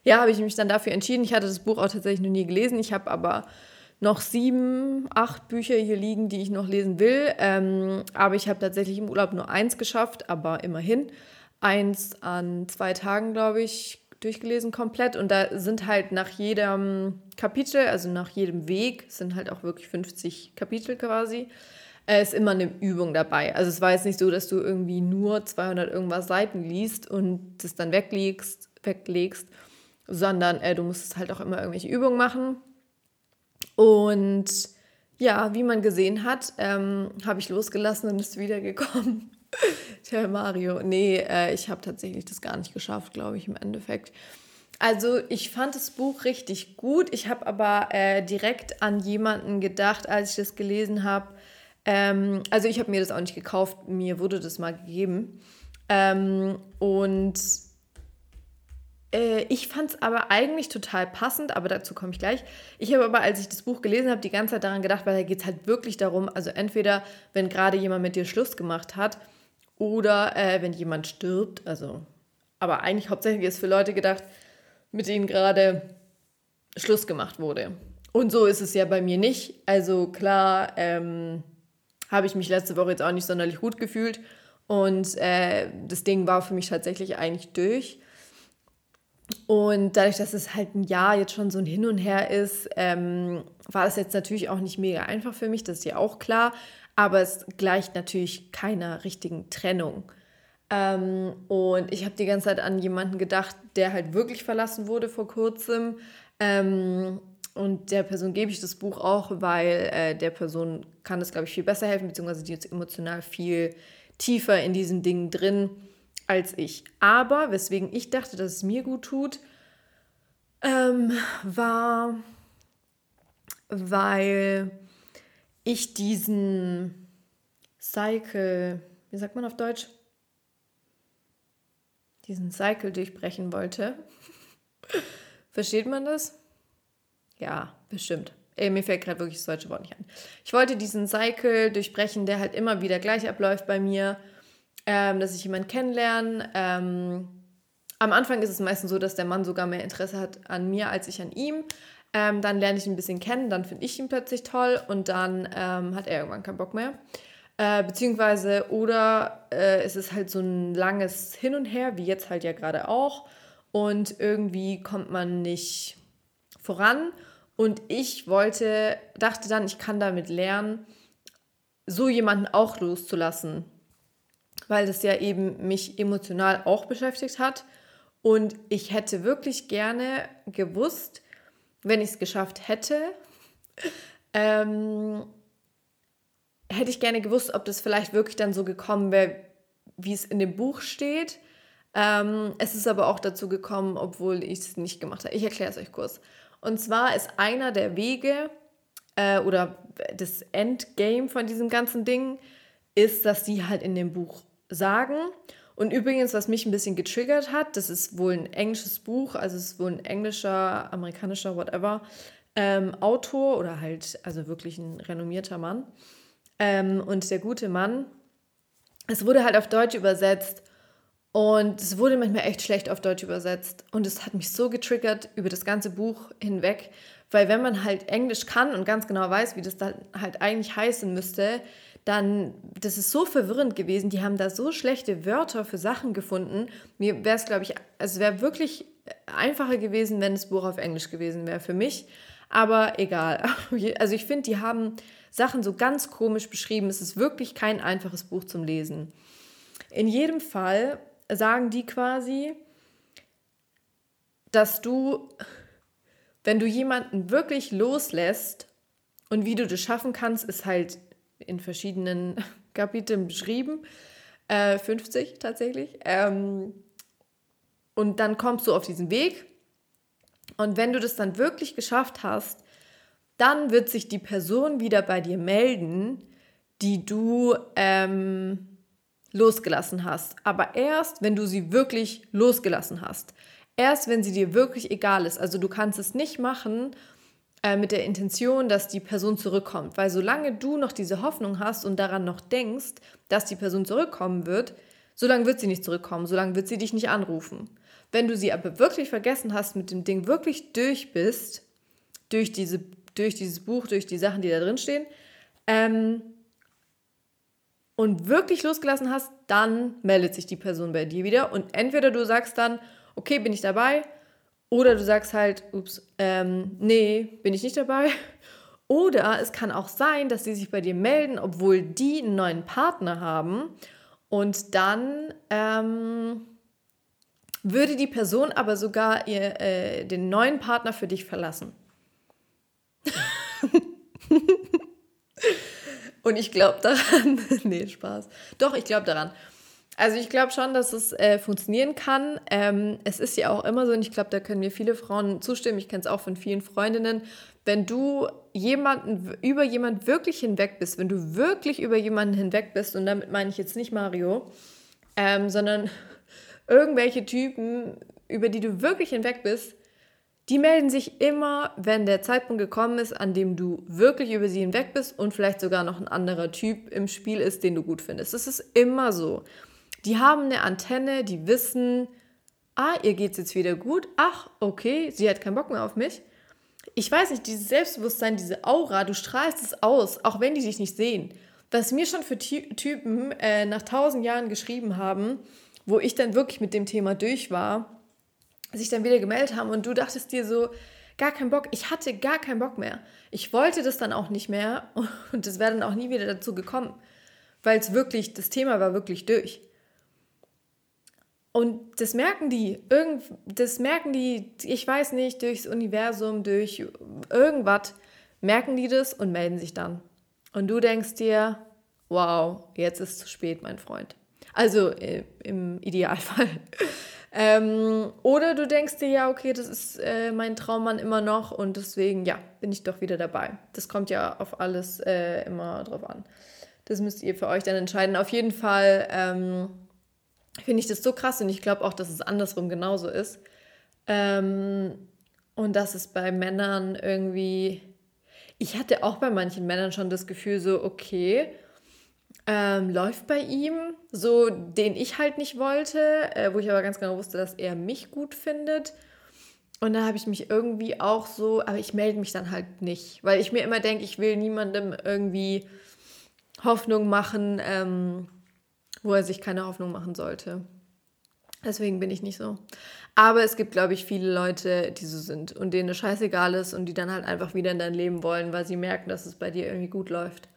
ja, habe ich mich dann dafür entschieden. Ich hatte das Buch auch tatsächlich noch nie gelesen. Ich habe aber noch sieben, acht Bücher hier liegen, die ich noch lesen will. Ähm, aber ich habe tatsächlich im Urlaub nur eins geschafft, aber immerhin. Eins an zwei Tagen, glaube ich, durchgelesen komplett. Und da sind halt nach jedem Kapitel, also nach jedem Weg, sind halt auch wirklich 50 Kapitel quasi, äh, ist immer eine Übung dabei. Also es war jetzt nicht so, dass du irgendwie nur 200 irgendwas Seiten liest und das dann weglegst, weglegst sondern äh, du musst halt auch immer irgendwelche Übungen machen. Und ja, wie man gesehen hat, ähm, habe ich losgelassen und ist wiedergekommen. <laughs> Tja, Mario. Nee, äh, ich habe tatsächlich das gar nicht geschafft, glaube ich, im Endeffekt. Also ich fand das Buch richtig gut. Ich habe aber äh, direkt an jemanden gedacht, als ich das gelesen habe. Ähm, also ich habe mir das auch nicht gekauft, mir wurde das mal gegeben. Ähm, und äh, ich fand es aber eigentlich total passend, aber dazu komme ich gleich. Ich habe aber, als ich das Buch gelesen habe, die ganze Zeit daran gedacht, weil da geht es halt wirklich darum, also entweder, wenn gerade jemand mit dir Schluss gemacht hat oder äh, wenn jemand stirbt, also, aber eigentlich hauptsächlich ist für Leute gedacht, mit denen gerade Schluss gemacht wurde. Und so ist es ja bei mir nicht. Also klar, ähm, habe ich mich letzte Woche jetzt auch nicht sonderlich gut gefühlt. Und äh, das Ding war für mich tatsächlich eigentlich durch. Und dadurch, dass es halt ein Jahr jetzt schon so ein Hin und Her ist, ähm, war das jetzt natürlich auch nicht mega einfach für mich, das ist ja auch klar. Aber es gleicht natürlich keiner richtigen Trennung. Ähm, und ich habe die ganze Zeit an jemanden gedacht, der halt wirklich verlassen wurde vor kurzem. Ähm, und der Person gebe ich das Buch auch, weil äh, der Person kann es, glaube ich, viel besser helfen, beziehungsweise die ist emotional viel tiefer in diesen Dingen drin als ich. Aber weswegen ich dachte, dass es mir gut tut, ähm, war, weil ich diesen Cycle, wie sagt man auf Deutsch? Diesen Cycle durchbrechen wollte. <laughs> Versteht man das? Ja, bestimmt. Ey, mir fällt gerade wirklich das deutsche Wort nicht an. Ich wollte diesen Cycle durchbrechen, der halt immer wieder gleich abläuft bei mir ähm, dass ich jemanden kennenlerne. Ähm, am Anfang ist es meistens so, dass der Mann sogar mehr Interesse hat an mir als ich an ihm. Ähm, dann lerne ich ihn ein bisschen kennen, dann finde ich ihn plötzlich toll und dann ähm, hat er irgendwann keinen Bock mehr. Äh, beziehungsweise, oder äh, es ist halt so ein langes Hin und Her, wie jetzt halt ja gerade auch. Und irgendwie kommt man nicht voran. Und ich wollte, dachte dann, ich kann damit lernen, so jemanden auch loszulassen weil das ja eben mich emotional auch beschäftigt hat. Und ich hätte wirklich gerne gewusst, wenn ich es geschafft hätte, ähm, hätte ich gerne gewusst, ob das vielleicht wirklich dann so gekommen wäre, wie es in dem Buch steht. Ähm, es ist aber auch dazu gekommen, obwohl ich es nicht gemacht habe. Ich erkläre es euch kurz. Und zwar ist einer der Wege äh, oder das Endgame von diesem ganzen Ding, ist, dass sie halt in dem Buch sagen. Und übrigens, was mich ein bisschen getriggert hat, das ist wohl ein englisches Buch, also es ist wohl ein englischer, amerikanischer, whatever, ähm, Autor oder halt, also wirklich ein renommierter Mann. Ähm, und der gute Mann, es wurde halt auf Deutsch übersetzt und es wurde manchmal echt schlecht auf Deutsch übersetzt. Und es hat mich so getriggert über das ganze Buch hinweg, weil wenn man halt Englisch kann und ganz genau weiß, wie das dann halt eigentlich heißen müsste, dann, das ist so verwirrend gewesen. Die haben da so schlechte Wörter für Sachen gefunden. Mir wäre es, glaube ich, also es wäre wirklich einfacher gewesen, wenn das Buch auf Englisch gewesen wäre für mich. Aber egal. <laughs> Also ich finde, die haben Sachen so ganz komisch beschrieben. Es ist wirklich kein einfaches Buch zum Lesen. In jedem Fall sagen die quasi, dass du, wenn du jemanden wirklich loslässt und wie du das schaffen kannst, ist halt in verschiedenen <laughs> Kapiteln beschrieben. Äh, 50 tatsächlich. Ähm, und dann kommst du auf diesen Weg. Und wenn du das dann wirklich geschafft hast, dann wird sich die Person wieder bei dir melden, die du ähm, losgelassen hast. Aber erst, wenn du sie wirklich losgelassen hast. Erst, wenn sie dir wirklich egal ist. Also du kannst es nicht machen äh, mit der Intention, dass die Person zurückkommt. Weil solange du noch diese Hoffnung hast und daran noch denkst, dass die Person zurückkommen wird, solange wird sie nicht zurückkommen, solange wird sie dich nicht anrufen. Wenn du sie aber wirklich vergessen hast, mit dem Ding wirklich durch bist, durch, diese, durch dieses Buch, durch die Sachen, die da drin stehen, ähm, und wirklich losgelassen hast, dann meldet sich die Person bei dir wieder. Und entweder du sagst dann, okay, bin ich dabei, oder du sagst halt, ups, ähm, nee, bin ich nicht dabei. Oder es kann auch sein, dass sie sich bei dir melden, obwohl die einen neuen Partner haben. Und dann ähm, würde die Person aber sogar ihr, äh, den neuen Partner für dich verlassen. <laughs> Und ich glaube daran, <laughs> nee, Spaß. Doch, ich glaube daran. Also ich glaube schon, dass es äh, funktionieren kann. Ähm, es ist ja auch immer so, und ich glaube, da können mir viele Frauen zustimmen, ich kenne es auch von vielen Freundinnen, wenn du jemanden über jemanden wirklich hinweg bist, wenn du wirklich über jemanden hinweg bist, und damit meine ich jetzt nicht Mario, ähm, sondern <laughs> irgendwelche Typen, über die du wirklich hinweg bist, die melden sich immer, wenn der Zeitpunkt gekommen ist, an dem du wirklich über sie hinweg bist und vielleicht sogar noch ein anderer Typ im Spiel ist, den du gut findest. Das ist immer so. Die haben eine Antenne, die wissen, ah, ihr geht's jetzt wieder gut. Ach, okay, sie hat keinen Bock mehr auf mich. Ich weiß nicht, dieses Selbstbewusstsein, diese Aura, du strahlst es aus, auch wenn die dich nicht sehen. was mir schon für Ty Typen äh, nach tausend Jahren geschrieben haben, wo ich dann wirklich mit dem Thema durch war, sich dann wieder gemeldet haben und du dachtest dir so, gar keinen Bock, ich hatte gar keinen Bock mehr. Ich wollte das dann auch nicht mehr <laughs> und es wäre dann auch nie wieder dazu gekommen, weil es wirklich, das Thema war wirklich durch. Und das merken die, irgend, das merken die, ich weiß nicht, durchs Universum, durch irgendwas, merken die das und melden sich dann. Und du denkst dir, wow, jetzt ist es zu spät, mein Freund. Also äh, im Idealfall. <laughs> ähm, oder du denkst dir, ja, okay, das ist äh, mein Traummann immer noch und deswegen, ja, bin ich doch wieder dabei. Das kommt ja auf alles äh, immer drauf an. Das müsst ihr für euch dann entscheiden. Auf jeden Fall ähm, finde ich das so krass und ich glaube auch, dass es andersrum genauso ist. Ähm, und dass es bei Männern irgendwie, ich hatte auch bei manchen Männern schon das Gefühl, so, okay, ähm, läuft bei ihm, so den ich halt nicht wollte, äh, wo ich aber ganz genau wusste, dass er mich gut findet. Und da habe ich mich irgendwie auch so, aber ich melde mich dann halt nicht, weil ich mir immer denke, ich will niemandem irgendwie Hoffnung machen, ähm, wo er sich keine Hoffnung machen sollte. Deswegen bin ich nicht so. Aber es gibt, glaube ich, viele Leute, die so sind und denen es scheißegal ist und die dann halt einfach wieder in dein Leben wollen, weil sie merken, dass es bei dir irgendwie gut läuft.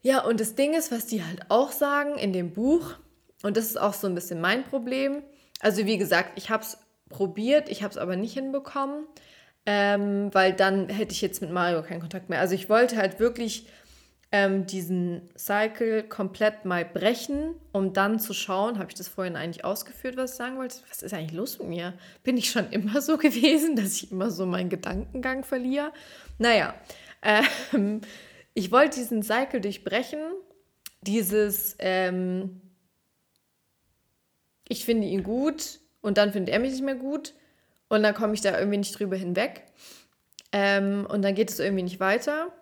Ja, und das Ding ist, was die halt auch sagen in dem Buch, und das ist auch so ein bisschen mein Problem. Also wie gesagt, ich habe es probiert, ich habe es aber nicht hinbekommen, ähm, weil dann hätte ich jetzt mit Mario keinen Kontakt mehr. Also ich wollte halt wirklich ähm, diesen Cycle komplett mal brechen, um dann zu schauen, habe ich das vorhin eigentlich ausgeführt, was ich sagen wollte? Was ist eigentlich los mit mir? Bin ich schon immer so <laughs> gewesen, dass ich immer so meinen Gedankengang verliere? Naja, ähm, ich wollte diesen Cycle durchbrechen, dieses, ähm, ich finde ihn gut und dann findet er mich nicht mehr gut und dann komme ich da irgendwie nicht drüber hinweg ähm, und dann geht es irgendwie nicht weiter.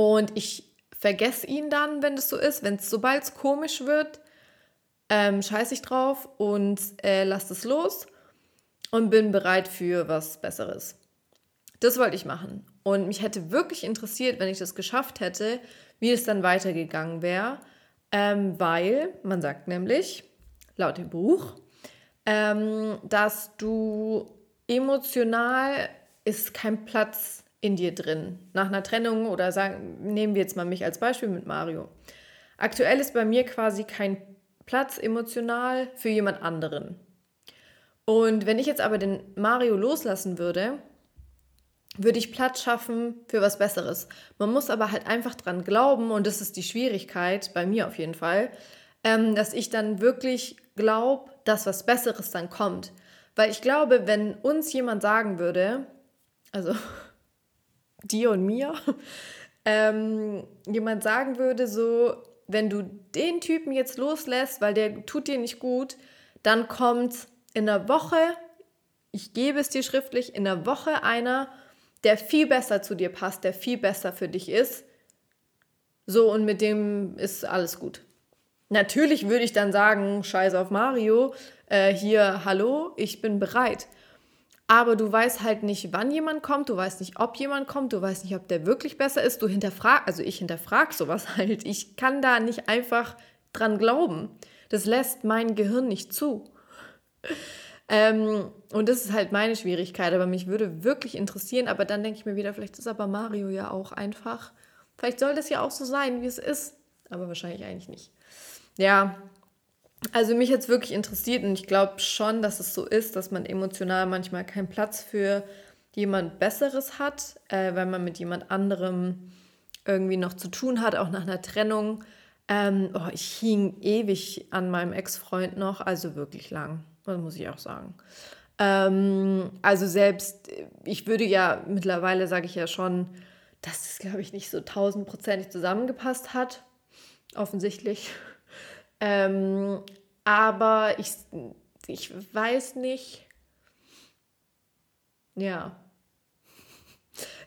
Und ich vergesse ihn dann, wenn das so ist. Wenn es sobald es komisch wird, ähm, scheiße ich drauf und äh, lasse es los und bin bereit für was Besseres. Das wollte ich machen. Und mich hätte wirklich interessiert, wenn ich das geschafft hätte, wie es dann weitergegangen wäre. Ähm, weil man sagt nämlich, laut dem Buch, ähm, dass du emotional ist kein Platz in dir drin. Nach einer Trennung oder sagen, nehmen wir jetzt mal mich als Beispiel mit Mario. Aktuell ist bei mir quasi kein Platz emotional für jemand anderen. Und wenn ich jetzt aber den Mario loslassen würde, würde ich Platz schaffen für was Besseres. Man muss aber halt einfach dran glauben, und das ist die Schwierigkeit, bei mir auf jeden Fall, ähm, dass ich dann wirklich glaube, dass was Besseres dann kommt. Weil ich glaube, wenn uns jemand sagen würde, also <laughs> dir und mir, <laughs> ähm, jemand sagen würde, so, wenn du den Typen jetzt loslässt, weil der tut dir nicht gut, dann kommt in der Woche, ich gebe es dir schriftlich, in der Woche einer, der viel besser zu dir passt, der viel besser für dich ist. So, und mit dem ist alles gut. Natürlich würde ich dann sagen, scheiß auf Mario, äh, hier, hallo, ich bin bereit aber du weißt halt nicht, wann jemand kommt, du weißt nicht, ob jemand kommt, du weißt nicht, ob der wirklich besser ist. Du hinterfragst, also ich hinterfrage sowas <laughs> halt. Ich kann da nicht einfach dran glauben. Das lässt mein Gehirn nicht zu. Ähm, und das ist halt meine Schwierigkeit, aber mich würde wirklich interessieren, aber dann denke ich mir wieder, vielleicht ist aber Mario ja auch einfach. Vielleicht soll das ja auch so sein, wie es ist, aber wahrscheinlich eigentlich nicht. Ja, also mich es wirklich interessiert und ich glaube schon, dass es so ist, dass man emotional manchmal keinen Platz für jemand Besseres hat, äh, weil man mit jemand anderem irgendwie noch zu tun hat, auch nach einer Trennung. Ähm, oh, ich hing ewig an meinem Ex-Freund noch, also wirklich lang, das muss ich auch sagen. Ähm, also selbst, ich würde ja, mittlerweile sage ich ja schon, dass es, glaube ich, nicht so tausendprozentig zusammengepasst hat, offensichtlich. Ähm, aber ich, ich weiß nicht. Ja.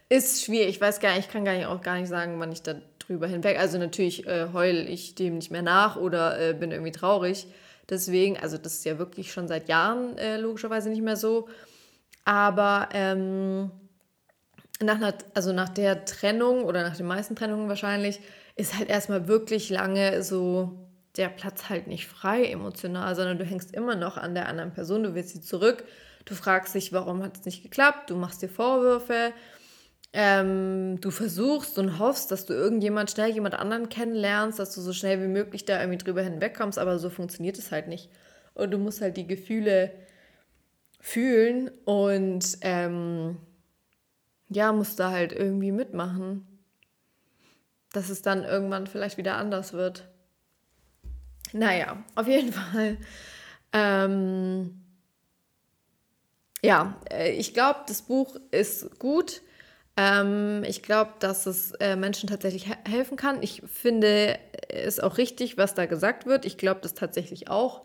Ist schwierig. Ich weiß gar nicht, ich kann gar nicht, auch gar nicht sagen, wann ich da drüber hinweg. Also natürlich äh, heul ich dem nicht mehr nach oder äh, bin irgendwie traurig. Deswegen, also das ist ja wirklich schon seit Jahren äh, logischerweise nicht mehr so. Aber ähm, nach, also nach der Trennung oder nach den meisten Trennungen wahrscheinlich ist halt erstmal wirklich lange so der Platz halt nicht frei emotional, sondern du hängst immer noch an der anderen Person, du willst sie zurück, du fragst dich, warum hat es nicht geklappt, du machst dir Vorwürfe, ähm, du versuchst und hoffst, dass du irgendjemand schnell jemand anderen kennenlernst, dass du so schnell wie möglich da irgendwie drüber hinwegkommst, aber so funktioniert es halt nicht. Und du musst halt die Gefühle fühlen und ähm, ja, musst da halt irgendwie mitmachen, dass es dann irgendwann vielleicht wieder anders wird. Naja, auf jeden Fall. Ähm, ja, äh, ich glaube, das Buch ist gut. Ähm, ich glaube, dass es äh, Menschen tatsächlich he helfen kann. Ich finde es auch richtig, was da gesagt wird. Ich glaube das tatsächlich auch,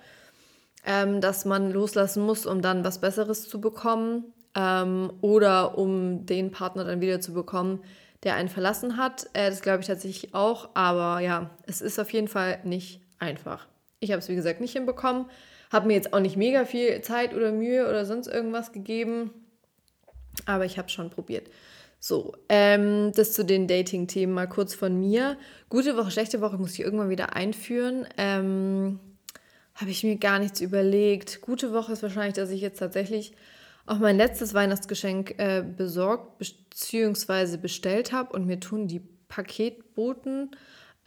ähm, dass man loslassen muss, um dann was Besseres zu bekommen ähm, oder um den Partner dann wieder zu bekommen, der einen verlassen hat. Äh, das glaube ich tatsächlich auch. Aber ja, es ist auf jeden Fall nicht einfach. Ich habe es, wie gesagt, nicht hinbekommen. Habe mir jetzt auch nicht mega viel Zeit oder Mühe oder sonst irgendwas gegeben. Aber ich habe es schon probiert. So, ähm, das zu den Dating-Themen mal kurz von mir. Gute Woche, schlechte Woche muss ich irgendwann wieder einführen. Ähm, habe ich mir gar nichts überlegt. Gute Woche ist wahrscheinlich, dass ich jetzt tatsächlich auch mein letztes Weihnachtsgeschenk äh, besorgt bzw. bestellt habe und mir tun die Paketboten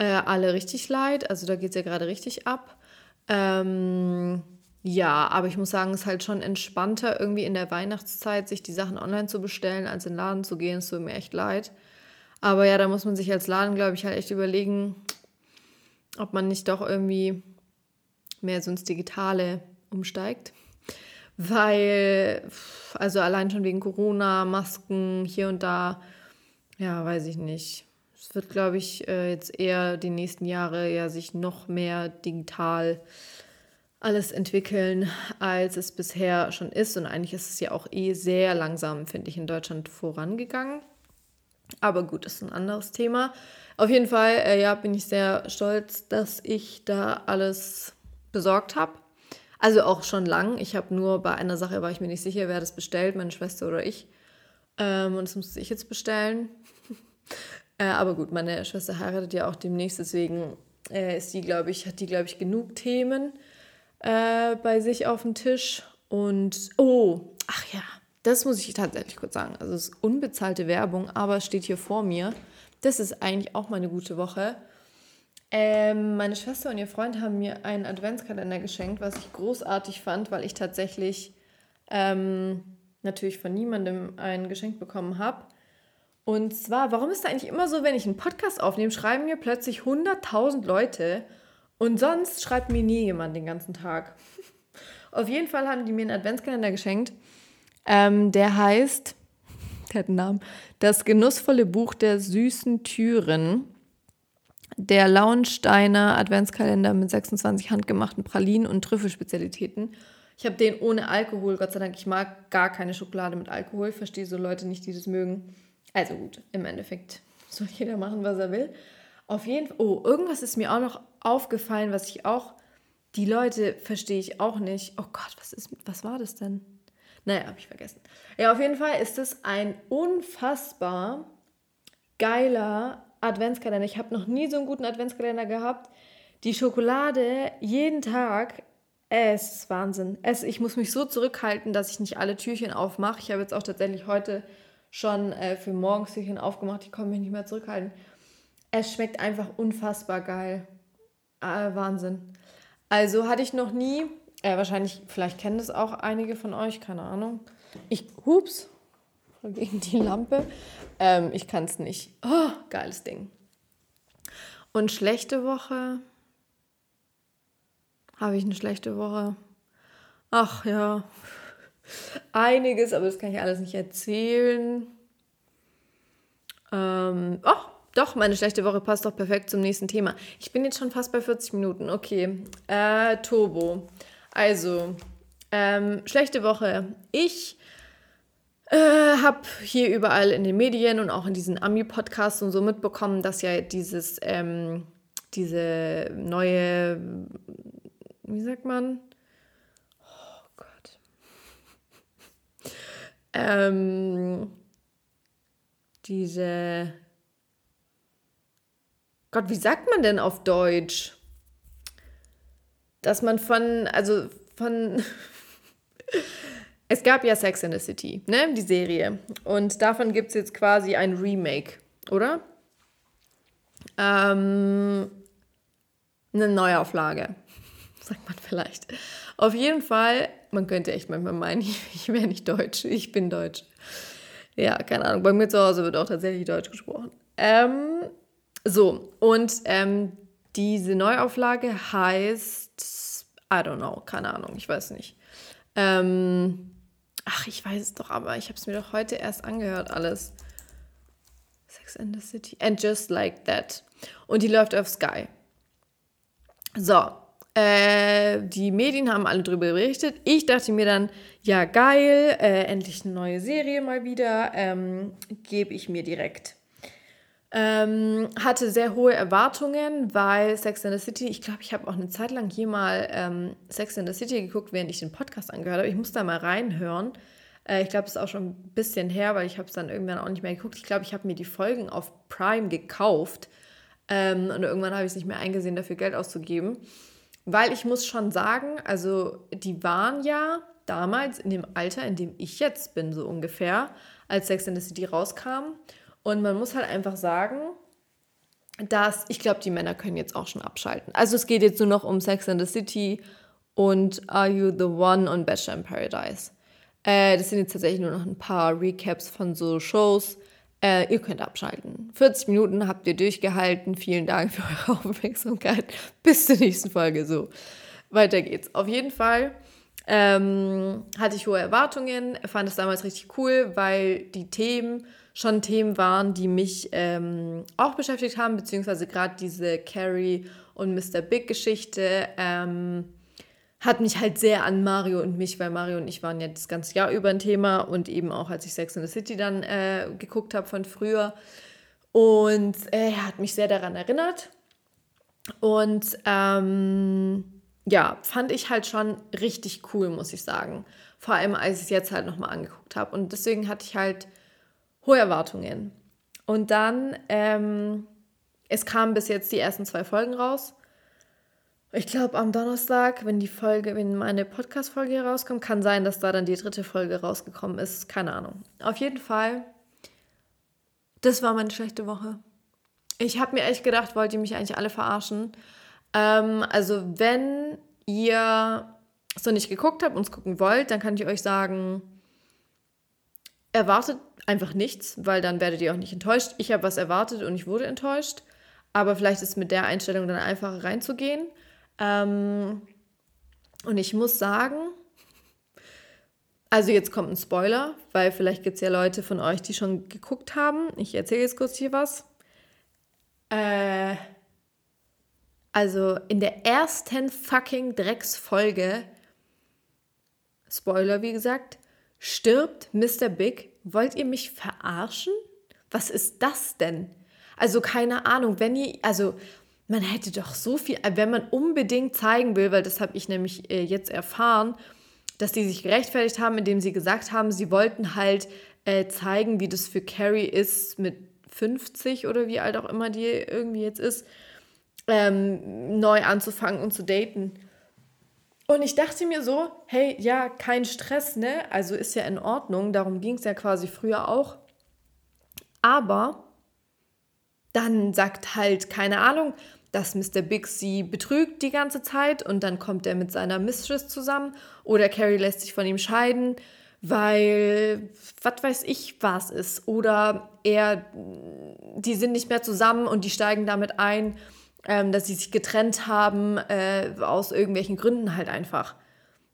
äh, alle richtig leid. Also da geht es ja gerade richtig ab. Ähm, ja, aber ich muss sagen, es ist halt schon entspannter, irgendwie in der Weihnachtszeit sich die Sachen online zu bestellen, als in den Laden zu gehen. Es tut mir echt leid. Aber ja, da muss man sich als Laden, glaube ich, halt echt überlegen, ob man nicht doch irgendwie mehr so ins Digitale umsteigt. Weil, also allein schon wegen Corona, Masken hier und da, ja, weiß ich nicht. Es wird, glaube ich, äh, jetzt eher die nächsten Jahre ja sich noch mehr digital alles entwickeln, als es bisher schon ist. Und eigentlich ist es ja auch eh sehr langsam, finde ich, in Deutschland vorangegangen. Aber gut, ist ein anderes Thema. Auf jeden Fall, äh, ja, bin ich sehr stolz, dass ich da alles besorgt habe. Also auch schon lang. Ich habe nur bei einer Sache war ich mir nicht sicher, wer das bestellt, meine Schwester oder ich. Ähm, und das musste ich jetzt bestellen. Äh, aber gut, meine Schwester heiratet ja auch demnächst, deswegen äh, ist die, glaube ich, hat die, glaube ich, genug Themen äh, bei sich auf dem Tisch. Und, oh, ach ja, das muss ich tatsächlich kurz sagen. Also es ist unbezahlte Werbung, aber es steht hier vor mir. Das ist eigentlich auch mal eine gute Woche. Ähm, meine Schwester und ihr Freund haben mir einen Adventskalender geschenkt, was ich großartig fand, weil ich tatsächlich ähm, natürlich von niemandem ein Geschenk bekommen habe. Und zwar, warum ist da eigentlich immer so, wenn ich einen Podcast aufnehme, schreiben mir plötzlich 100.000 Leute und sonst schreibt mir nie jemand den ganzen Tag. <laughs> Auf jeden Fall haben die mir einen Adventskalender geschenkt. Ähm, der heißt, <laughs> der hat einen Namen, Das genussvolle Buch der süßen Türen. Der Launsteiner Adventskalender mit 26 handgemachten Pralinen und Trüffelspezialitäten. Ich habe den ohne Alkohol, Gott sei Dank. Ich mag gar keine Schokolade mit Alkohol. Verstehe so Leute nicht, die das mögen. Also gut, im Endeffekt soll <laughs> jeder machen, was er will. Auf jeden Fall. Oh, irgendwas ist mir auch noch aufgefallen, was ich auch. Die Leute verstehe ich auch nicht. Oh Gott, was ist, was war das denn? Naja, habe ich vergessen. Ja, auf jeden Fall ist es ein unfassbar geiler Adventskalender. Ich habe noch nie so einen guten Adventskalender gehabt. Die Schokolade jeden Tag, es ist Wahnsinn. Es, ich muss mich so zurückhalten, dass ich nicht alle Türchen aufmache. Ich habe jetzt auch tatsächlich heute schon äh, für morgens Türchen aufgemacht. Ich konnte mich nicht mehr zurückhalten. Es schmeckt einfach unfassbar geil. Äh, Wahnsinn. Also hatte ich noch nie, äh, wahrscheinlich, vielleicht kennen das auch einige von euch, keine Ahnung. Ich, hups, gegen die Lampe. Ähm, ich kann es nicht. Oh, geiles Ding. Und schlechte Woche? Habe ich eine schlechte Woche? Ach ja, einiges, aber das kann ich alles nicht erzählen. Ähm, oh, doch, meine schlechte Woche passt doch perfekt zum nächsten Thema. Ich bin jetzt schon fast bei 40 Minuten. Okay. Äh, Turbo. Also, ähm, schlechte Woche. Ich äh, habe hier überall in den Medien und auch in diesen Ami-Podcasts und so mitbekommen, dass ja dieses, ähm, diese neue, wie sagt man? Oh Gott. Ähm, diese Gott, wie sagt man denn auf Deutsch? Dass man von, also von. <laughs> es gab ja Sex in the City, ne? Die Serie. Und davon gibt es jetzt quasi ein Remake, oder? Ähm, eine Neuauflage, <laughs> sagt man vielleicht. Auf jeden Fall, man könnte echt manchmal meinen, <laughs> ich wäre nicht deutsch. Ich bin deutsch. Ja, keine Ahnung. Bei mir zu Hause wird auch tatsächlich Deutsch gesprochen. Ähm, so, und ähm, diese Neuauflage heißt, I don't know, keine Ahnung, ich weiß nicht. Ähm, ach, ich weiß es doch, aber ich habe es mir doch heute erst angehört, alles. Sex and the City. And Just Like That. Und die läuft auf Sky. So, äh, die Medien haben alle darüber berichtet. Ich dachte mir dann, ja geil, äh, endlich eine neue Serie mal wieder, ähm, gebe ich mir direkt. Ähm, hatte sehr hohe Erwartungen, weil Sex in the City, ich glaube, ich habe auch eine Zeit lang hier mal ähm, Sex in the City geguckt, während ich den Podcast angehört habe. Ich muss da mal reinhören. Äh, ich glaube, es ist auch schon ein bisschen her, weil ich habe es dann irgendwann auch nicht mehr geguckt. Ich glaube, ich habe mir die Folgen auf Prime gekauft ähm, und irgendwann habe ich es nicht mehr eingesehen, dafür Geld auszugeben. Weil ich muss schon sagen, also die waren ja damals in dem Alter, in dem ich jetzt bin, so ungefähr, als Sex in the City rauskam. Und man muss halt einfach sagen, dass ich glaube, die Männer können jetzt auch schon abschalten. Also es geht jetzt nur noch um Sex in the City und Are You the One und Bachelor in Paradise. Äh, das sind jetzt tatsächlich nur noch ein paar Recaps von so Shows. Äh, ihr könnt abschalten. 40 Minuten habt ihr durchgehalten. Vielen Dank für eure <laughs> Aufmerksamkeit. Bis zur nächsten Folge. So, weiter geht's. Auf jeden Fall ähm, hatte ich hohe Erwartungen, fand es damals richtig cool, weil die Themen schon Themen waren, die mich ähm, auch beschäftigt haben, beziehungsweise gerade diese Carrie und Mr. Big Geschichte. Ähm, hat mich halt sehr an Mario und mich, weil Mario und ich waren ja das ganze Jahr über ein Thema und eben auch als ich Sex in the City dann äh, geguckt habe von früher. Und äh, er hat mich sehr daran erinnert. Und ähm, ja, fand ich halt schon richtig cool, muss ich sagen. Vor allem, als ich es jetzt halt nochmal angeguckt habe. Und deswegen hatte ich halt hohe Erwartungen. Und dann, ähm, es kamen bis jetzt die ersten zwei Folgen raus. Ich glaube, am Donnerstag, wenn die Folge, wenn meine Podcast-Folge rauskommt, kann sein, dass da dann die dritte Folge rausgekommen ist. Keine Ahnung. Auf jeden Fall, das war meine schlechte Woche. Ich habe mir echt gedacht, wollt ihr mich eigentlich alle verarschen? Ähm, also, wenn ihr so nicht geguckt habt und es gucken wollt, dann kann ich euch sagen, erwartet einfach nichts, weil dann werdet ihr auch nicht enttäuscht. Ich habe was erwartet und ich wurde enttäuscht. Aber vielleicht ist mit der Einstellung dann einfacher reinzugehen. Ähm, und ich muss sagen, also jetzt kommt ein Spoiler, weil vielleicht gibt es ja Leute von euch, die schon geguckt haben. Ich erzähle jetzt kurz hier was. Äh, also in der ersten fucking Drecksfolge, Spoiler wie gesagt, stirbt Mr. Big. Wollt ihr mich verarschen? Was ist das denn? Also keine Ahnung, wenn ihr, also man hätte doch so viel, äh, wenn man unbedingt zeigen will, weil das habe ich nämlich äh, jetzt erfahren, dass die sich gerechtfertigt haben, indem sie gesagt haben, sie wollten halt äh, zeigen, wie das für Carrie ist mit 50 oder wie alt auch immer die irgendwie jetzt ist, ähm, neu anzufangen und zu daten. Und ich dachte mir so, hey, ja, kein Stress, ne? Also ist ja in Ordnung, darum ging es ja quasi früher auch. Aber dann sagt halt, keine Ahnung, dass Mr. Big sie betrügt die ganze Zeit und dann kommt er mit seiner Mistress zusammen oder Carrie lässt sich von ihm scheiden, weil was weiß ich was ist oder er, die sind nicht mehr zusammen und die steigen damit ein, ähm, dass sie sich getrennt haben äh, aus irgendwelchen Gründen halt einfach.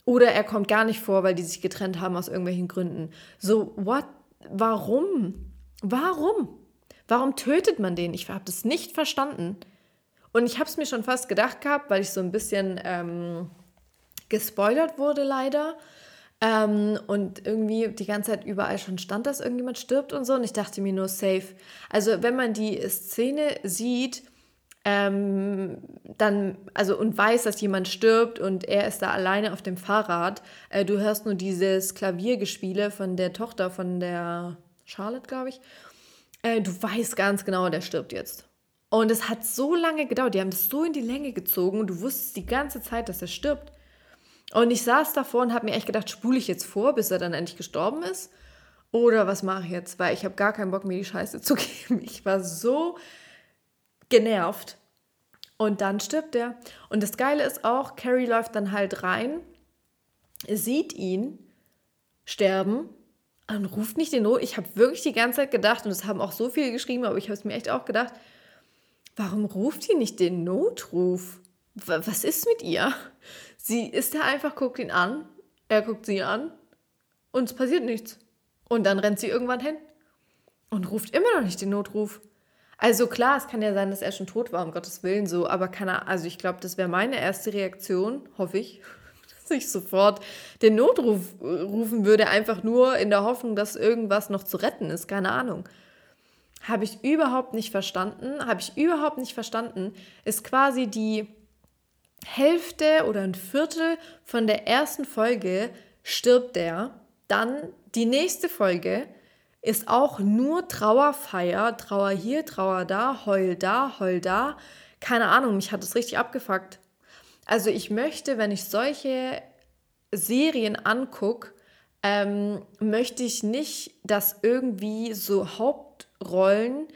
Oder er kommt gar nicht vor, weil die sich getrennt haben aus irgendwelchen Gründen. So, what? Warum? Warum? Warum tötet man den? Ich habe das nicht verstanden. Und ich habe es mir schon fast gedacht gehabt, weil ich so ein bisschen ähm, gespoilert wurde leider. Ähm, und irgendwie die ganze Zeit überall schon stand, dass irgendjemand stirbt und so. Und ich dachte mir nur safe. Also wenn man die Szene sieht, ähm, dann, also und weiß, dass jemand stirbt und er ist da alleine auf dem Fahrrad. Äh, du hörst nur dieses Klaviergespiele von der Tochter von der Charlotte, glaube ich. Äh, du weißt ganz genau, der stirbt jetzt. Und es hat so lange gedauert, die haben das so in die Länge gezogen und du wusstest die ganze Zeit, dass er stirbt. Und ich saß davor und habe mir echt gedacht, spule ich jetzt vor, bis er dann endlich gestorben ist? Oder was mache ich jetzt? Weil ich habe gar keinen Bock, mir die Scheiße <laughs> zu geben. Ich war so genervt. Und dann stirbt er. Und das Geile ist auch, Carrie läuft dann halt rein, sieht ihn sterben und ruft nicht den Not. Ich habe wirklich die ganze Zeit gedacht, und das haben auch so viele geschrieben, aber ich habe es mir echt auch gedacht, warum ruft sie nicht den Notruf? Was ist mit ihr? Sie ist da einfach, guckt ihn an, er guckt sie an und es passiert nichts. Und dann rennt sie irgendwann hin und ruft immer noch nicht den Notruf. Also klar, es kann ja sein, dass er schon tot war, um Gottes Willen so, aber kann er, also ich glaube, das wäre meine erste Reaktion, hoffe ich, <laughs> dass ich sofort den Notruf äh, rufen würde, einfach nur in der Hoffnung, dass irgendwas noch zu retten ist, keine Ahnung. Habe ich überhaupt nicht verstanden, habe ich überhaupt nicht verstanden, ist quasi die Hälfte oder ein Viertel von der ersten Folge stirbt der, dann die nächste Folge ist auch nur Trauerfeier, Trauer hier, Trauer da, Heul da, Heul da. Keine Ahnung, mich hat es richtig abgefuckt. Also ich möchte, wenn ich solche Serien angucke, ähm, möchte ich nicht, dass irgendwie so Hauptrollen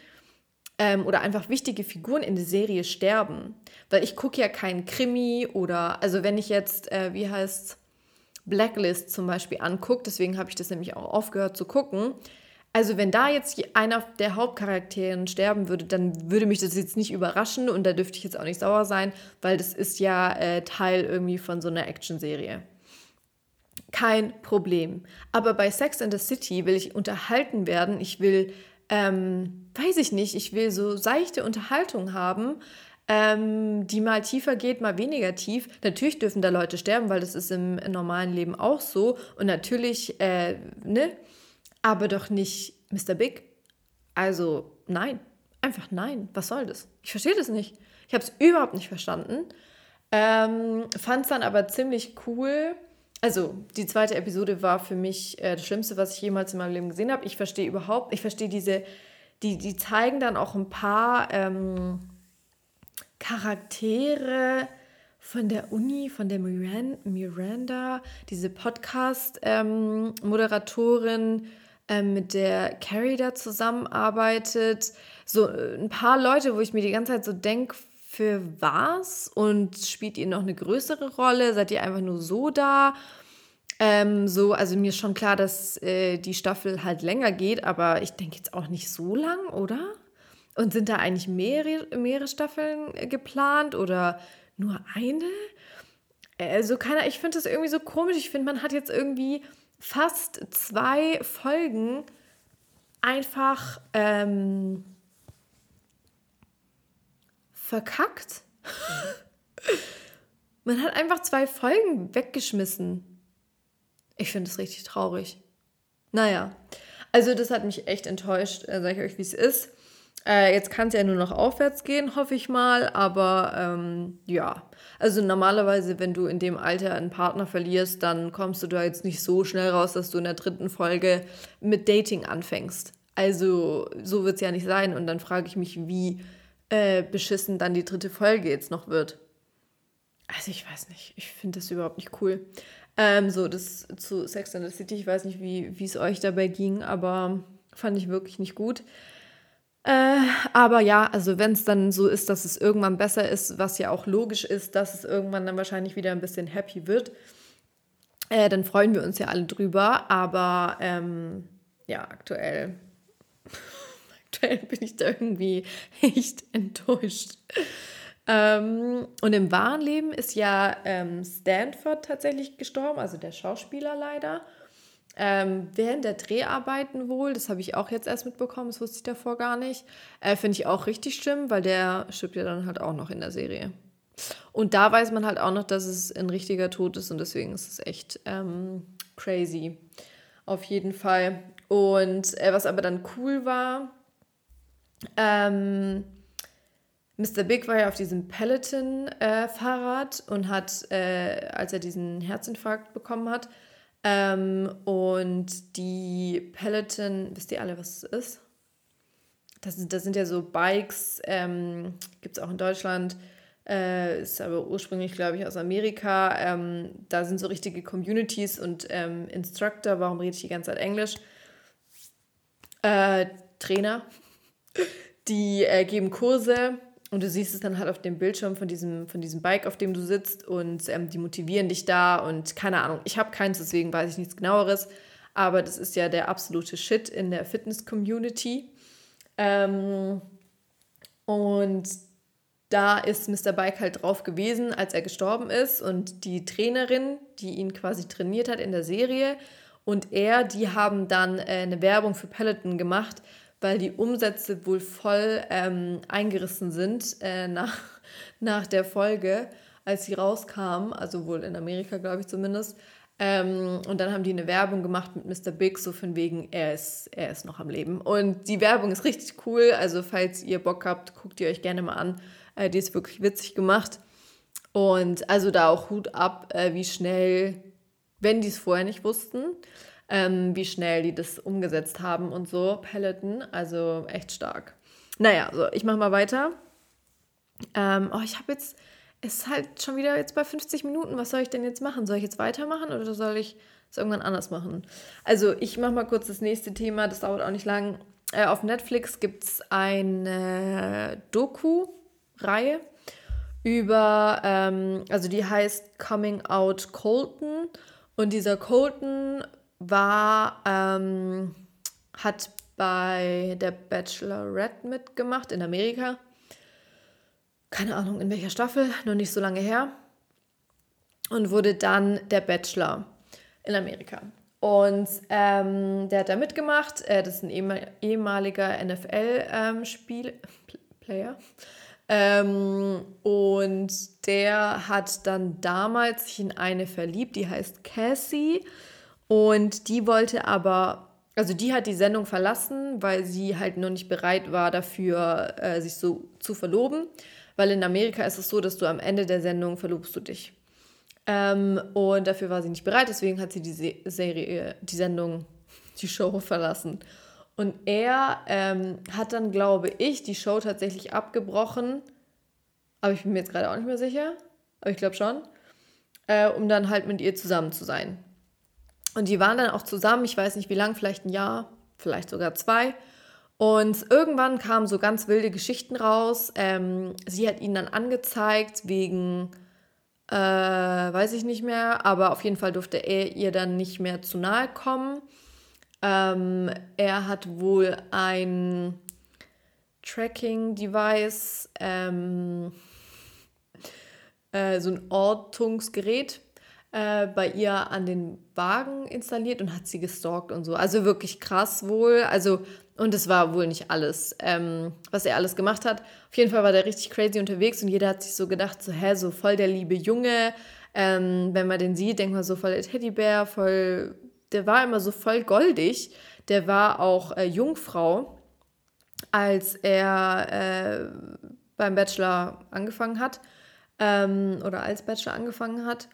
ähm, oder einfach wichtige Figuren in der Serie sterben. Weil ich gucke ja keinen Krimi oder, also wenn ich jetzt, äh, wie heißt Blacklist zum Beispiel angucke, deswegen habe ich das nämlich auch aufgehört zu gucken. Also wenn da jetzt einer der Hauptcharakteren sterben würde, dann würde mich das jetzt nicht überraschen und da dürfte ich jetzt auch nicht sauer sein, weil das ist ja äh, Teil irgendwie von so einer Actionserie. Kein Problem. Aber bei Sex and the City will ich unterhalten werden. Ich will, ähm, weiß ich nicht, ich will so seichte Unterhaltung haben ähm, die mal tiefer geht, mal weniger tief. Natürlich dürfen da Leute sterben, weil das ist im, normalen Leben auch so. Und natürlich, äh, ne? Aber doch nicht Mr. Big. Also nein, einfach nein. Was soll das? Ich verstehe das nicht. Ich habe es überhaupt nicht verstanden. Ähm, Fand es dann aber ziemlich cool. Also, die zweite Episode war für mich äh, das Schlimmste, was ich jemals in meinem Leben gesehen habe. Ich verstehe überhaupt, ich verstehe diese, die, die zeigen dann auch ein paar ähm, Charaktere von der Uni, von der Miranda, diese Podcast-Moderatorin, ähm, mit der Carrie da zusammenarbeitet. So äh, ein paar Leute, wo ich mir die ganze Zeit so denke, für was? Und spielt ihr noch eine größere Rolle? Seid ihr einfach nur so da? Ähm, so, also mir ist schon klar, dass äh, die Staffel halt länger geht, aber ich denke jetzt auch nicht so lang, oder? Und sind da eigentlich mehrere, mehrere Staffeln äh, geplant oder nur eine? Also keiner, ich finde das irgendwie so komisch. Ich finde, man hat jetzt irgendwie fast zwei Folgen einfach ähm, verkackt. <laughs> man hat einfach zwei Folgen weggeschmissen. Ich finde das richtig traurig. Naja, also das hat mich echt enttäuscht, äh, sage ich euch, wie es ist. Äh, jetzt kann es ja nur noch aufwärts gehen, hoffe ich mal. Aber ähm, ja, also normalerweise, wenn du in dem Alter einen Partner verlierst, dann kommst du da jetzt nicht so schnell raus, dass du in der dritten Folge mit Dating anfängst. Also so wird es ja nicht sein. Und dann frage ich mich, wie äh, beschissen dann die dritte Folge jetzt noch wird. Also ich weiß nicht, ich finde das überhaupt nicht cool. Ähm, so, das zu Sex and the City, ich weiß nicht, wie es euch dabei ging, aber fand ich wirklich nicht gut. Äh, aber ja, also wenn es dann so ist, dass es irgendwann besser ist, was ja auch logisch ist, dass es irgendwann dann wahrscheinlich wieder ein bisschen happy wird, äh, dann freuen wir uns ja alle drüber. Aber ähm, ja, aktuell, aktuell <laughs> bin ich da irgendwie echt <laughs> enttäuscht. Ähm, und im wahren Leben ist ja ähm, Stanford tatsächlich gestorben, also der Schauspieler leider. Ähm, während der Dreharbeiten wohl, das habe ich auch jetzt erst mitbekommen, das wusste ich davor gar nicht. Äh, Finde ich auch richtig schlimm, weil der stirbt ja dann halt auch noch in der Serie. Und da weiß man halt auch noch, dass es ein richtiger Tod ist und deswegen ist es echt ähm, crazy. Auf jeden Fall. Und äh, was aber dann cool war, ähm, Mr. Big war ja auf diesem Peloton-Fahrrad äh, und hat, äh, als er diesen Herzinfarkt bekommen hat, ähm, und die Peloton, wisst ihr alle, was es ist? das, sind, das sind ja so Bikes, ähm, gibt es auch in Deutschland, äh, ist aber ursprünglich, glaube ich, aus Amerika. Ähm, da sind so richtige Communities und ähm, Instructor, warum rede ich die ganze Zeit Englisch? Äh, Trainer, die äh, geben Kurse und du siehst es dann halt auf dem Bildschirm von diesem, von diesem Bike, auf dem du sitzt und ähm, die motivieren dich da und keine Ahnung, ich habe keins, deswegen weiß ich nichts genaueres, aber das ist ja der absolute Shit in der Fitness-Community. Ähm, und da ist Mr. Bike halt drauf gewesen, als er gestorben ist und die Trainerin, die ihn quasi trainiert hat in der Serie und er, die haben dann äh, eine Werbung für Peloton gemacht, weil die Umsätze wohl voll ähm, eingerissen sind äh, nach, nach der Folge, als sie rauskam, also wohl in Amerika, glaube ich zumindest. Ähm, und dann haben die eine Werbung gemacht mit Mr. Big, so von wegen, er ist, er ist noch am Leben. Und die Werbung ist richtig cool. Also, falls ihr Bock habt, guckt ihr euch gerne mal an. Äh, die ist wirklich witzig gemacht. Und also da auch Hut ab, äh, wie schnell, wenn die es vorher nicht wussten, ähm, wie schnell die das umgesetzt haben und so. Peloton, also echt stark. Naja, so, ich mache mal weiter. Ähm, oh, ich habe jetzt ist halt schon wieder jetzt bei 50 Minuten. Was soll ich denn jetzt machen? Soll ich jetzt weitermachen oder soll ich es irgendwann anders machen? Also, ich mache mal kurz das nächste Thema, das dauert auch nicht lang. Äh, auf Netflix gibt es eine Doku-Reihe über, ähm, also die heißt Coming Out Colton. Und dieser Colton war, ähm, hat bei der Bachelorette mitgemacht in Amerika keine Ahnung in welcher Staffel, noch nicht so lange her. Und wurde dann der Bachelor in Amerika. Und ähm, der hat da mitgemacht. Äh, das ist ein ehemaliger NFL-Player. Ähm, ähm, und der hat dann damals sich in eine verliebt, die heißt Cassie. Und die wollte aber, also die hat die Sendung verlassen, weil sie halt noch nicht bereit war dafür, äh, sich so zu verloben weil in Amerika ist es so, dass du am Ende der Sendung verlobst du dich. Ähm, und dafür war sie nicht bereit, deswegen hat sie die Serie, die Sendung, die Show verlassen. Und er ähm, hat dann, glaube ich, die Show tatsächlich abgebrochen. Aber ich bin mir jetzt gerade auch nicht mehr sicher. Aber ich glaube schon. Äh, um dann halt mit ihr zusammen zu sein. Und die waren dann auch zusammen, ich weiß nicht wie lang, vielleicht ein Jahr, vielleicht sogar zwei. Und irgendwann kamen so ganz wilde Geschichten raus. Ähm, sie hat ihn dann angezeigt wegen, äh, weiß ich nicht mehr, aber auf jeden Fall durfte er ihr dann nicht mehr zu nahe kommen. Ähm, er hat wohl ein Tracking-Device, ähm, äh, so ein Ortungsgerät äh, bei ihr an den Wagen installiert und hat sie gestalkt und so. Also wirklich krass wohl. Also und es war wohl nicht alles, ähm, was er alles gemacht hat. Auf jeden Fall war der richtig crazy unterwegs und jeder hat sich so gedacht, so, hä, so voll der liebe Junge. Ähm, wenn man den sieht, denkt man so voll der Teddybär, voll, der war immer so voll goldig. Der war auch äh, Jungfrau, als er äh, beim Bachelor angefangen hat ähm, oder als Bachelor angefangen hat.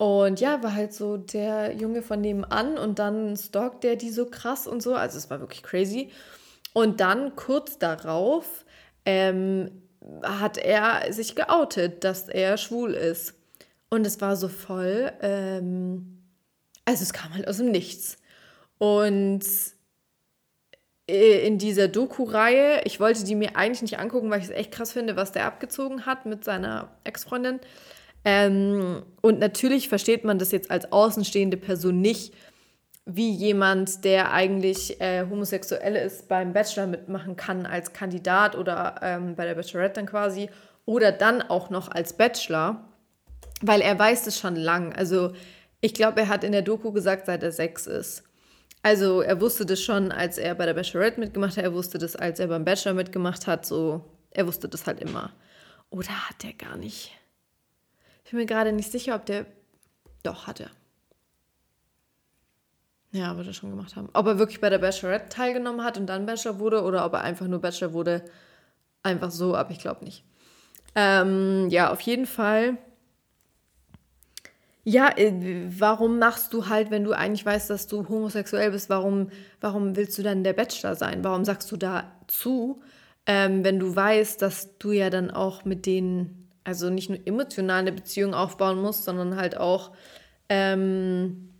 Und ja, war halt so der Junge von nebenan und dann stalkt der die so krass und so. Also es war wirklich crazy. Und dann kurz darauf ähm, hat er sich geoutet, dass er schwul ist. Und es war so voll, ähm, also es kam halt aus dem Nichts. Und in dieser Doku-Reihe, ich wollte die mir eigentlich nicht angucken, weil ich es echt krass finde, was der abgezogen hat mit seiner Ex-Freundin. Ähm, und natürlich versteht man das jetzt als außenstehende Person nicht, wie jemand, der eigentlich äh, homosexuell ist, beim Bachelor mitmachen kann als Kandidat oder ähm, bei der Bachelorette dann quasi oder dann auch noch als Bachelor, weil er weiß es schon lang. Also ich glaube, er hat in der Doku gesagt, seit er sechs ist. Also er wusste das schon, als er bei der Bachelorette mitgemacht hat, er wusste das, als er beim Bachelor mitgemacht hat, so, er wusste das halt immer. Oder hat er gar nicht? Ich bin mir gerade nicht sicher, ob der. Doch, hat er. Ja, wird er schon gemacht haben. Ob er wirklich bei der Bachelorette teilgenommen hat und dann Bachelor wurde oder ob er einfach nur Bachelor wurde. Einfach so, aber ich glaube nicht. Ähm, ja, auf jeden Fall. ja, äh, warum machst du halt, wenn du eigentlich weißt, dass du homosexuell bist, warum, warum willst du dann der Bachelor sein? Warum sagst du da zu, ähm, wenn du weißt, dass du ja dann auch mit denen, also nicht nur emotional eine Beziehung aufbauen musst, sondern halt auch, ähm,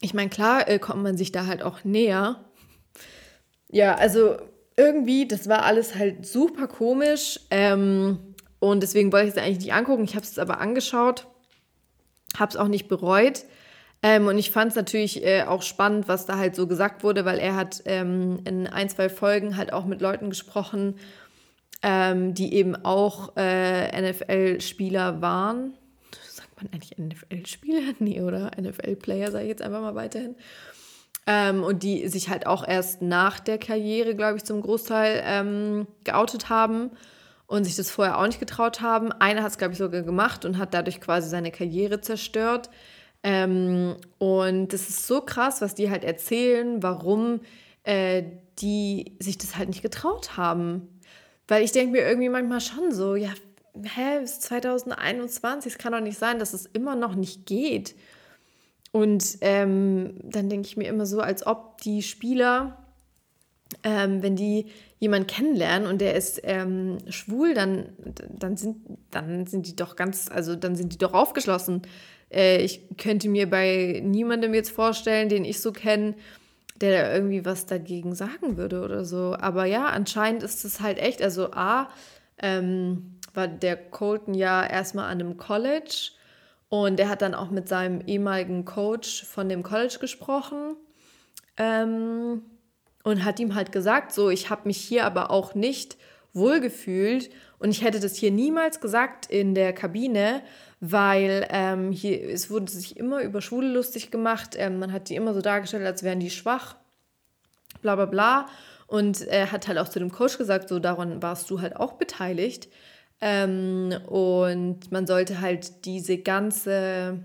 ich meine, klar äh, kommt man sich da halt auch näher. Ja, also irgendwie, das war alles halt super komisch. Ähm, und deswegen wollte ich es eigentlich nicht angucken. Ich habe es aber angeschaut, habe es auch nicht bereut. Ähm, und ich fand es natürlich äh, auch spannend, was da halt so gesagt wurde, weil er hat ähm, in ein, zwei Folgen halt auch mit Leuten gesprochen, ähm, die eben auch äh, NFL-Spieler waren. Sagt man eigentlich NFL-Spieler? <laughs> Nee, oder? NFL-Player, sage ich jetzt einfach mal weiterhin. Ähm, und die sich halt auch erst nach der Karriere, glaube ich, zum Großteil ähm, geoutet haben und sich das vorher auch nicht getraut haben. Einer hat es, glaube ich, sogar gemacht und hat dadurch quasi seine Karriere zerstört. Ähm, und das ist so krass, was die halt erzählen, warum äh, die sich das halt nicht getraut haben. Weil ich denke mir irgendwie manchmal schon so, ja, hä, bis 2021, es kann doch nicht sein, dass es immer noch nicht geht. Und ähm, dann denke ich mir immer so, als ob die Spieler, ähm, wenn die jemanden kennenlernen und der ist ähm, schwul, dann, dann, sind, dann sind die doch ganz, also dann sind die doch aufgeschlossen. Äh, ich könnte mir bei niemandem jetzt vorstellen, den ich so kenne, der da irgendwie was dagegen sagen würde oder so. Aber ja, anscheinend ist es halt echt, also A, ähm, war der Colton ja erstmal an einem College und er hat dann auch mit seinem ehemaligen Coach von dem College gesprochen ähm, und hat ihm halt gesagt, so, ich habe mich hier aber auch nicht wohlgefühlt und ich hätte das hier niemals gesagt in der Kabine, weil ähm, hier, es wurde sich immer über Schwule lustig gemacht, ähm, man hat die immer so dargestellt, als wären die schwach, bla bla bla. Und er hat halt auch zu dem Coach gesagt, so daran warst du halt auch beteiligt. Ähm, und man sollte halt diese ganze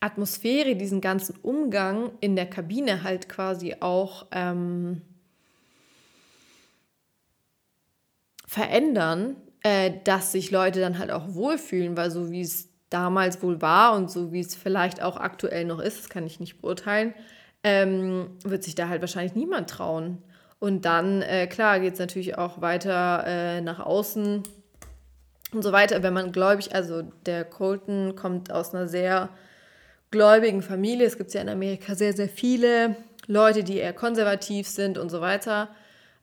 Atmosphäre, diesen ganzen Umgang in der Kabine halt quasi auch ähm, verändern, äh, dass sich Leute dann halt auch wohlfühlen, weil so wie es damals wohl war und so wie es vielleicht auch aktuell noch ist, das kann ich nicht beurteilen, ähm, wird sich da halt wahrscheinlich niemand trauen. Und dann, äh, klar, geht es natürlich auch weiter äh, nach außen und so weiter. Wenn man gläubig, also der Colton kommt aus einer sehr gläubigen Familie. Es gibt ja in Amerika sehr, sehr viele Leute, die eher konservativ sind und so weiter.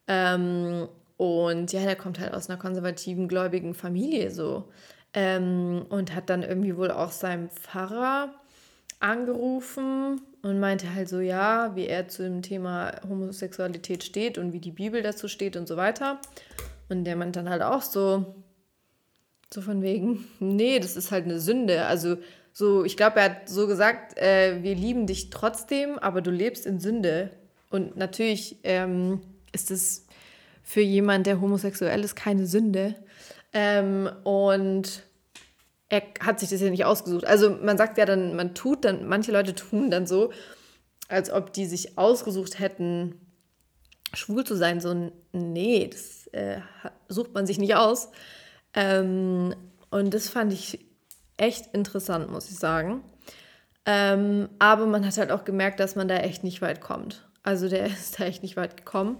Ähm, und ja, der kommt halt aus einer konservativen, gläubigen Familie so. Ähm, und hat dann irgendwie wohl auch seinem Pfarrer angerufen und meinte halt so, ja, wie er zu dem Thema Homosexualität steht und wie die Bibel dazu steht und so weiter. Und der meint dann halt auch so, so von wegen, nee, das ist halt eine Sünde. Also so, ich glaube, er hat so gesagt, äh, wir lieben dich trotzdem, aber du lebst in Sünde. Und natürlich ähm, ist es für jemanden, der homosexuell ist, keine Sünde. Ähm, und er hat sich das ja nicht ausgesucht. Also man sagt ja dann, man tut dann, manche Leute tun dann so, als ob die sich ausgesucht hätten, schwul zu sein. So, nee, das äh, sucht man sich nicht aus. Ähm, und das fand ich echt interessant, muss ich sagen. Ähm, aber man hat halt auch gemerkt, dass man da echt nicht weit kommt. Also der <laughs> ist da echt nicht weit gekommen.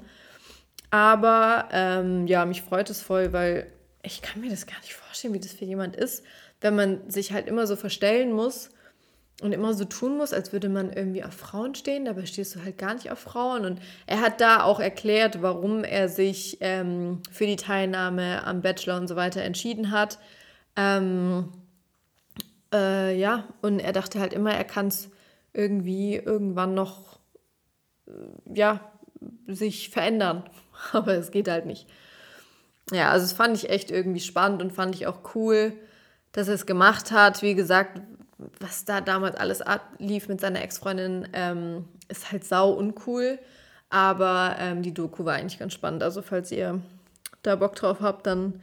Aber ähm, ja, mich freut es voll, weil ich kann mir das gar nicht vorstellen, wie das für jemand ist, wenn man sich halt immer so verstellen muss und immer so tun muss, als würde man irgendwie auf Frauen stehen. Dabei stehst du halt gar nicht auf Frauen. Und er hat da auch erklärt, warum er sich ähm, für die Teilnahme am Bachelor und so weiter entschieden hat. Ähm, äh, ja, und er dachte halt immer, er kann es irgendwie irgendwann noch, äh, ja, sich verändern. <laughs> Aber es geht halt nicht. Ja, also das fand ich echt irgendwie spannend und fand ich auch cool, dass er es gemacht hat. Wie gesagt, was da damals alles ablief mit seiner Ex-Freundin, ähm, ist halt sau uncool. Aber ähm, die Doku war eigentlich ganz spannend. Also falls ihr da Bock drauf habt, dann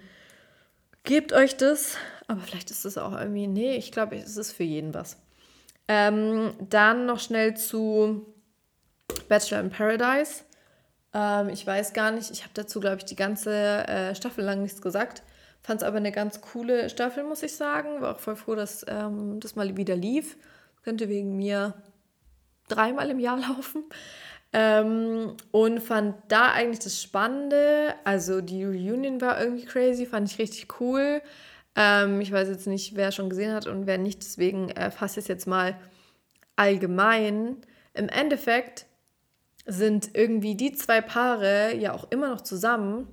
gebt euch das. Aber vielleicht ist es auch irgendwie, nee, ich glaube, es ist für jeden was. Ähm, dann noch schnell zu Bachelor in Paradise. Ähm, ich weiß gar nicht, ich habe dazu, glaube ich, die ganze äh, Staffel lang nichts gesagt. Fand es aber eine ganz coole Staffel, muss ich sagen. War auch voll froh, dass ähm, das mal wieder lief. Könnte wegen mir dreimal im Jahr <laughs> laufen. Ähm, und fand da eigentlich das Spannende. Also die Reunion war irgendwie crazy, fand ich richtig cool. Ähm, ich weiß jetzt nicht, wer schon gesehen hat und wer nicht, deswegen äh, fasse ich es jetzt mal allgemein. Im Endeffekt sind irgendwie die zwei Paare ja auch immer noch zusammen,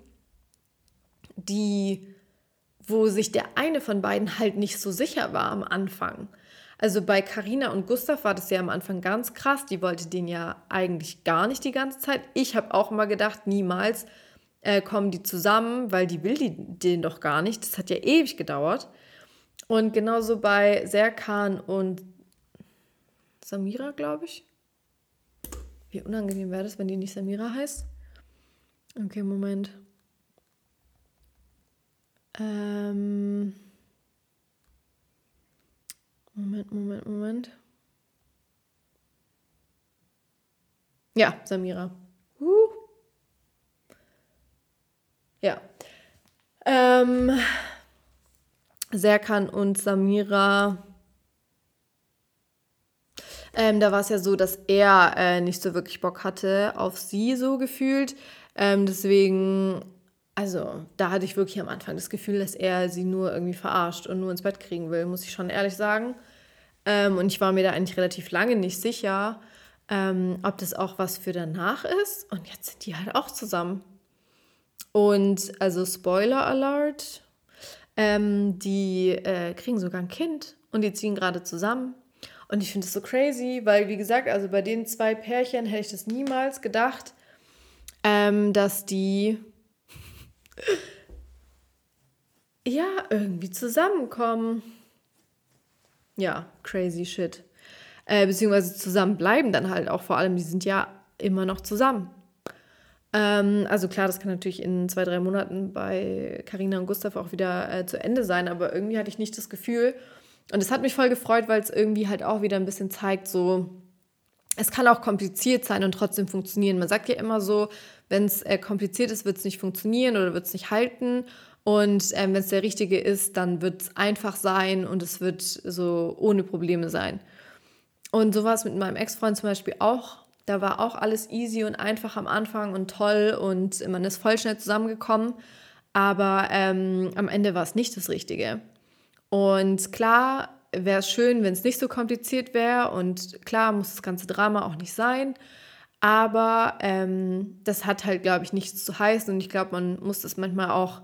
die, wo sich der eine von beiden halt nicht so sicher war am Anfang. Also bei Carina und Gustav war das ja am Anfang ganz krass. Die wollte den ja eigentlich gar nicht die ganze Zeit. Ich habe auch immer gedacht, niemals äh, kommen die zusammen, weil die will die, den doch gar nicht. Das hat ja ewig gedauert. Und genauso bei Serkan und Samira, glaube ich. Wie unangenehm wäre das, wenn die nicht Samira heißt? Okay, Moment. Ähm. Moment, Moment, Moment. Ja, Samira. Uh. Ja. Ähm, Serkan und Samira. Ähm, da war es ja so, dass er äh, nicht so wirklich Bock hatte auf sie so gefühlt. Ähm, deswegen, also da hatte ich wirklich am Anfang das Gefühl, dass er sie nur irgendwie verarscht und nur ins Bett kriegen will, muss ich schon ehrlich sagen. Ähm, und ich war mir da eigentlich relativ lange nicht sicher, ähm, ob das auch was für danach ist. Und jetzt sind die halt auch zusammen. Und also Spoiler Alert, ähm, die äh, kriegen sogar ein Kind und die ziehen gerade zusammen. Und ich finde das so crazy, weil wie gesagt, also bei den zwei Pärchen hätte ich das niemals gedacht, ähm, dass die <laughs> ja irgendwie zusammenkommen ja, crazy shit. Äh, beziehungsweise zusammenbleiben dann halt auch vor allem, die sind ja immer noch zusammen. Ähm, also klar, das kann natürlich in zwei, drei Monaten bei Karina und Gustav auch wieder äh, zu Ende sein, aber irgendwie hatte ich nicht das Gefühl. Und es hat mich voll gefreut, weil es irgendwie halt auch wieder ein bisschen zeigt, so, es kann auch kompliziert sein und trotzdem funktionieren. Man sagt ja immer so, wenn es äh, kompliziert ist, wird es nicht funktionieren oder wird es nicht halten. Und ähm, wenn es der richtige ist, dann wird es einfach sein und es wird so ohne Probleme sein. Und so war es mit meinem Ex-Freund zum Beispiel auch. Da war auch alles easy und einfach am Anfang und toll und man ist voll schnell zusammengekommen. Aber ähm, am Ende war es nicht das Richtige. Und klar wäre es schön, wenn es nicht so kompliziert wäre. Und klar muss das ganze Drama auch nicht sein. Aber ähm, das hat halt, glaube ich, nichts zu heißen. Und ich glaube, man muss das manchmal auch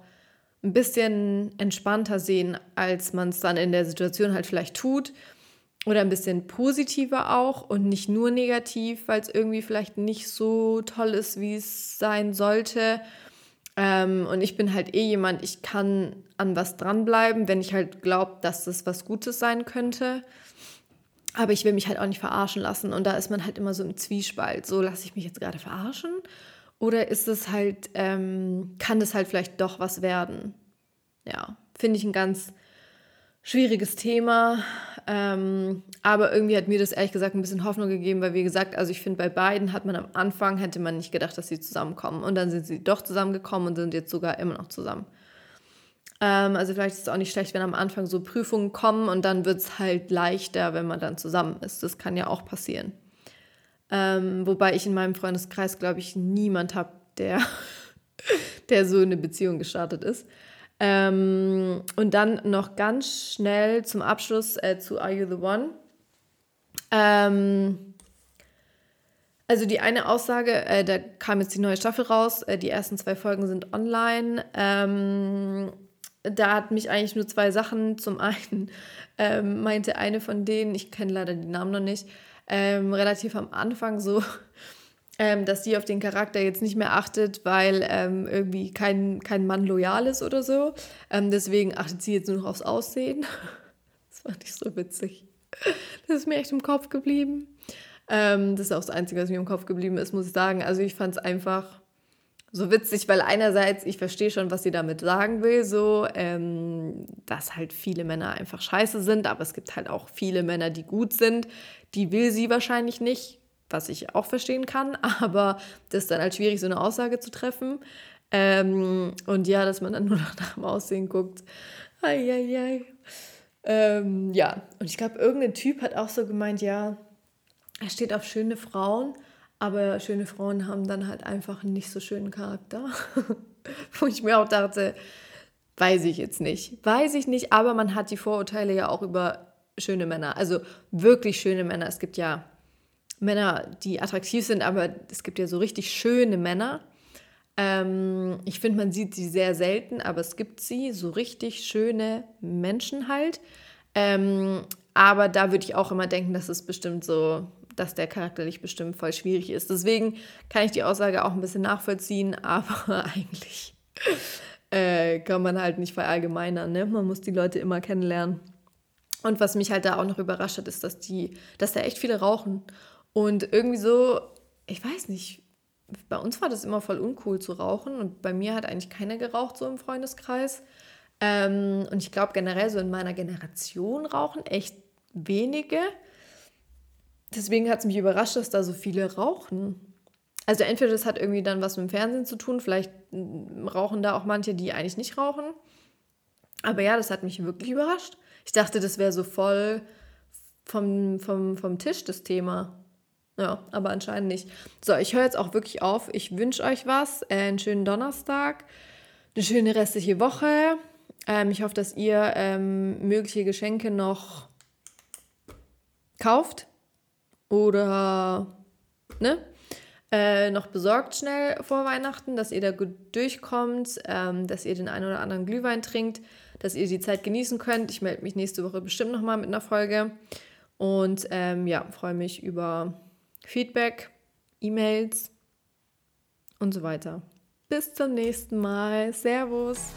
ein bisschen entspannter sehen, als man es dann in der Situation halt vielleicht tut. Oder ein bisschen positiver auch und nicht nur negativ, weil es irgendwie vielleicht nicht so toll ist, wie es sein sollte. Ähm, und ich bin halt eh jemand, ich kann an was dranbleiben, wenn ich halt glaube, dass das was Gutes sein könnte. Aber ich will mich halt auch nicht verarschen lassen. Und da ist man halt immer so im Zwiespalt. So lasse ich mich jetzt gerade verarschen oder ist es halt, ähm, kann es halt vielleicht doch was werden? Ja, finde ich ein ganz schwieriges Thema. Ähm, aber irgendwie hat mir das ehrlich gesagt ein bisschen Hoffnung gegeben, weil wie gesagt, also ich finde, bei beiden hat man am Anfang, hätte man nicht gedacht, dass sie zusammenkommen. Und dann sind sie doch zusammengekommen und sind jetzt sogar immer noch zusammen. Ähm, also vielleicht ist es auch nicht schlecht, wenn am Anfang so Prüfungen kommen und dann wird es halt leichter, wenn man dann zusammen ist. Das kann ja auch passieren. Ähm, wobei ich in meinem Freundeskreis, glaube ich, niemand habe, der, <laughs> der so eine Beziehung gestartet ist. Ähm, und dann noch ganz schnell zum Abschluss äh, zu Are You the One? Ähm, also die eine Aussage, äh, da kam jetzt die neue Staffel raus, äh, die ersten zwei Folgen sind online. Ähm, da hat mich eigentlich nur zwei Sachen. Zum einen <laughs> ähm, meinte eine von denen, ich kenne leider die Namen noch nicht, ähm, relativ am Anfang so, ähm, dass sie auf den Charakter jetzt nicht mehr achtet, weil ähm, irgendwie kein, kein Mann loyal ist oder so. Ähm, deswegen achtet sie jetzt nur noch aufs Aussehen. <laughs> Das fand ich so witzig. Das ist mir echt im Kopf geblieben. Ähm, das ist auch das Einzige, was mir im Kopf geblieben ist, muss ich sagen. Also ich fand es einfach so witzig, weil einerseits, ich verstehe schon, was sie damit sagen will, so, ähm, dass halt viele Männer einfach scheiße sind, aber es gibt halt auch viele Männer, die gut sind. Die will sie wahrscheinlich nicht, was ich auch verstehen kann, <laughs> aber das ist dann halt schwierig, so eine Aussage zu treffen. Ähm, und ja, dass man dann nur noch nach dem Aussehen guckt. Eieiei. Ähm, ja, und ich glaube, irgendein Typ hat auch so gemeint, ja, er steht auf schöne Frauen, aber schöne Frauen haben dann halt einfach einen nicht so schönen Charakter. <laughs> Wo ich mir auch dachte, weiß ich jetzt nicht. Weiß ich nicht, aber man hat die Vorurteile ja auch über schöne Männer. Also wirklich schöne Männer. Es gibt ja Männer, die attraktiv sind, aber es gibt ja so richtig schöne Männer. Ähm, ich finde, man sieht sie sehr selten, aber es gibt sie, so richtig schöne Menschen halt. Ähm, aber da würde ich auch immer denken, dass es bestimmt so, dass der charakterlich bestimmt voll schwierig ist. Deswegen kann ich die Aussage auch ein bisschen nachvollziehen, <laughs> aber eigentlich äh, kann man halt nicht verallgemeinern. Ne? Man muss die Leute immer kennenlernen. Und was mich halt da auch noch überrascht hat, ist, dass die, dass da echt viele rauchen. Und irgendwie so, ich weiß nicht, bei uns war das immer voll uncool zu rauchen und bei mir hat eigentlich keiner geraucht so im Freundeskreis. Ähm, und ich glaube generell so in meiner Generation rauchen echt wenige. Deswegen hat es mich überrascht, dass da so viele rauchen. Also entweder das hat irgendwie dann was mit dem Fernsehen zu tun, vielleicht rauchen da auch manche, die eigentlich nicht rauchen. Aber ja, das hat mich wirklich überrascht. Ich dachte, das wäre so voll vom, vom, vom Tisch das Thema. Ja, aber anscheinend nicht. So, ich höre jetzt auch wirklich auf. Ich wünsche euch was. Äh, einen schönen Donnerstag, eine schöne restliche Woche. Ähm, ich hoffe, dass ihr ähm, mögliche Geschenke noch kauft oder ne, äh, noch besorgt schnell vor Weihnachten, dass ihr da gut durchkommt, ähm, dass ihr den einen oder anderen Glühwein trinkt, dass ihr die Zeit genießen könnt. Ich melde mich nächste Woche bestimmt nochmal mit einer Folge und ähm, ja, freue mich über Feedback, E-Mails und so weiter. Bis zum nächsten Mal. Servus.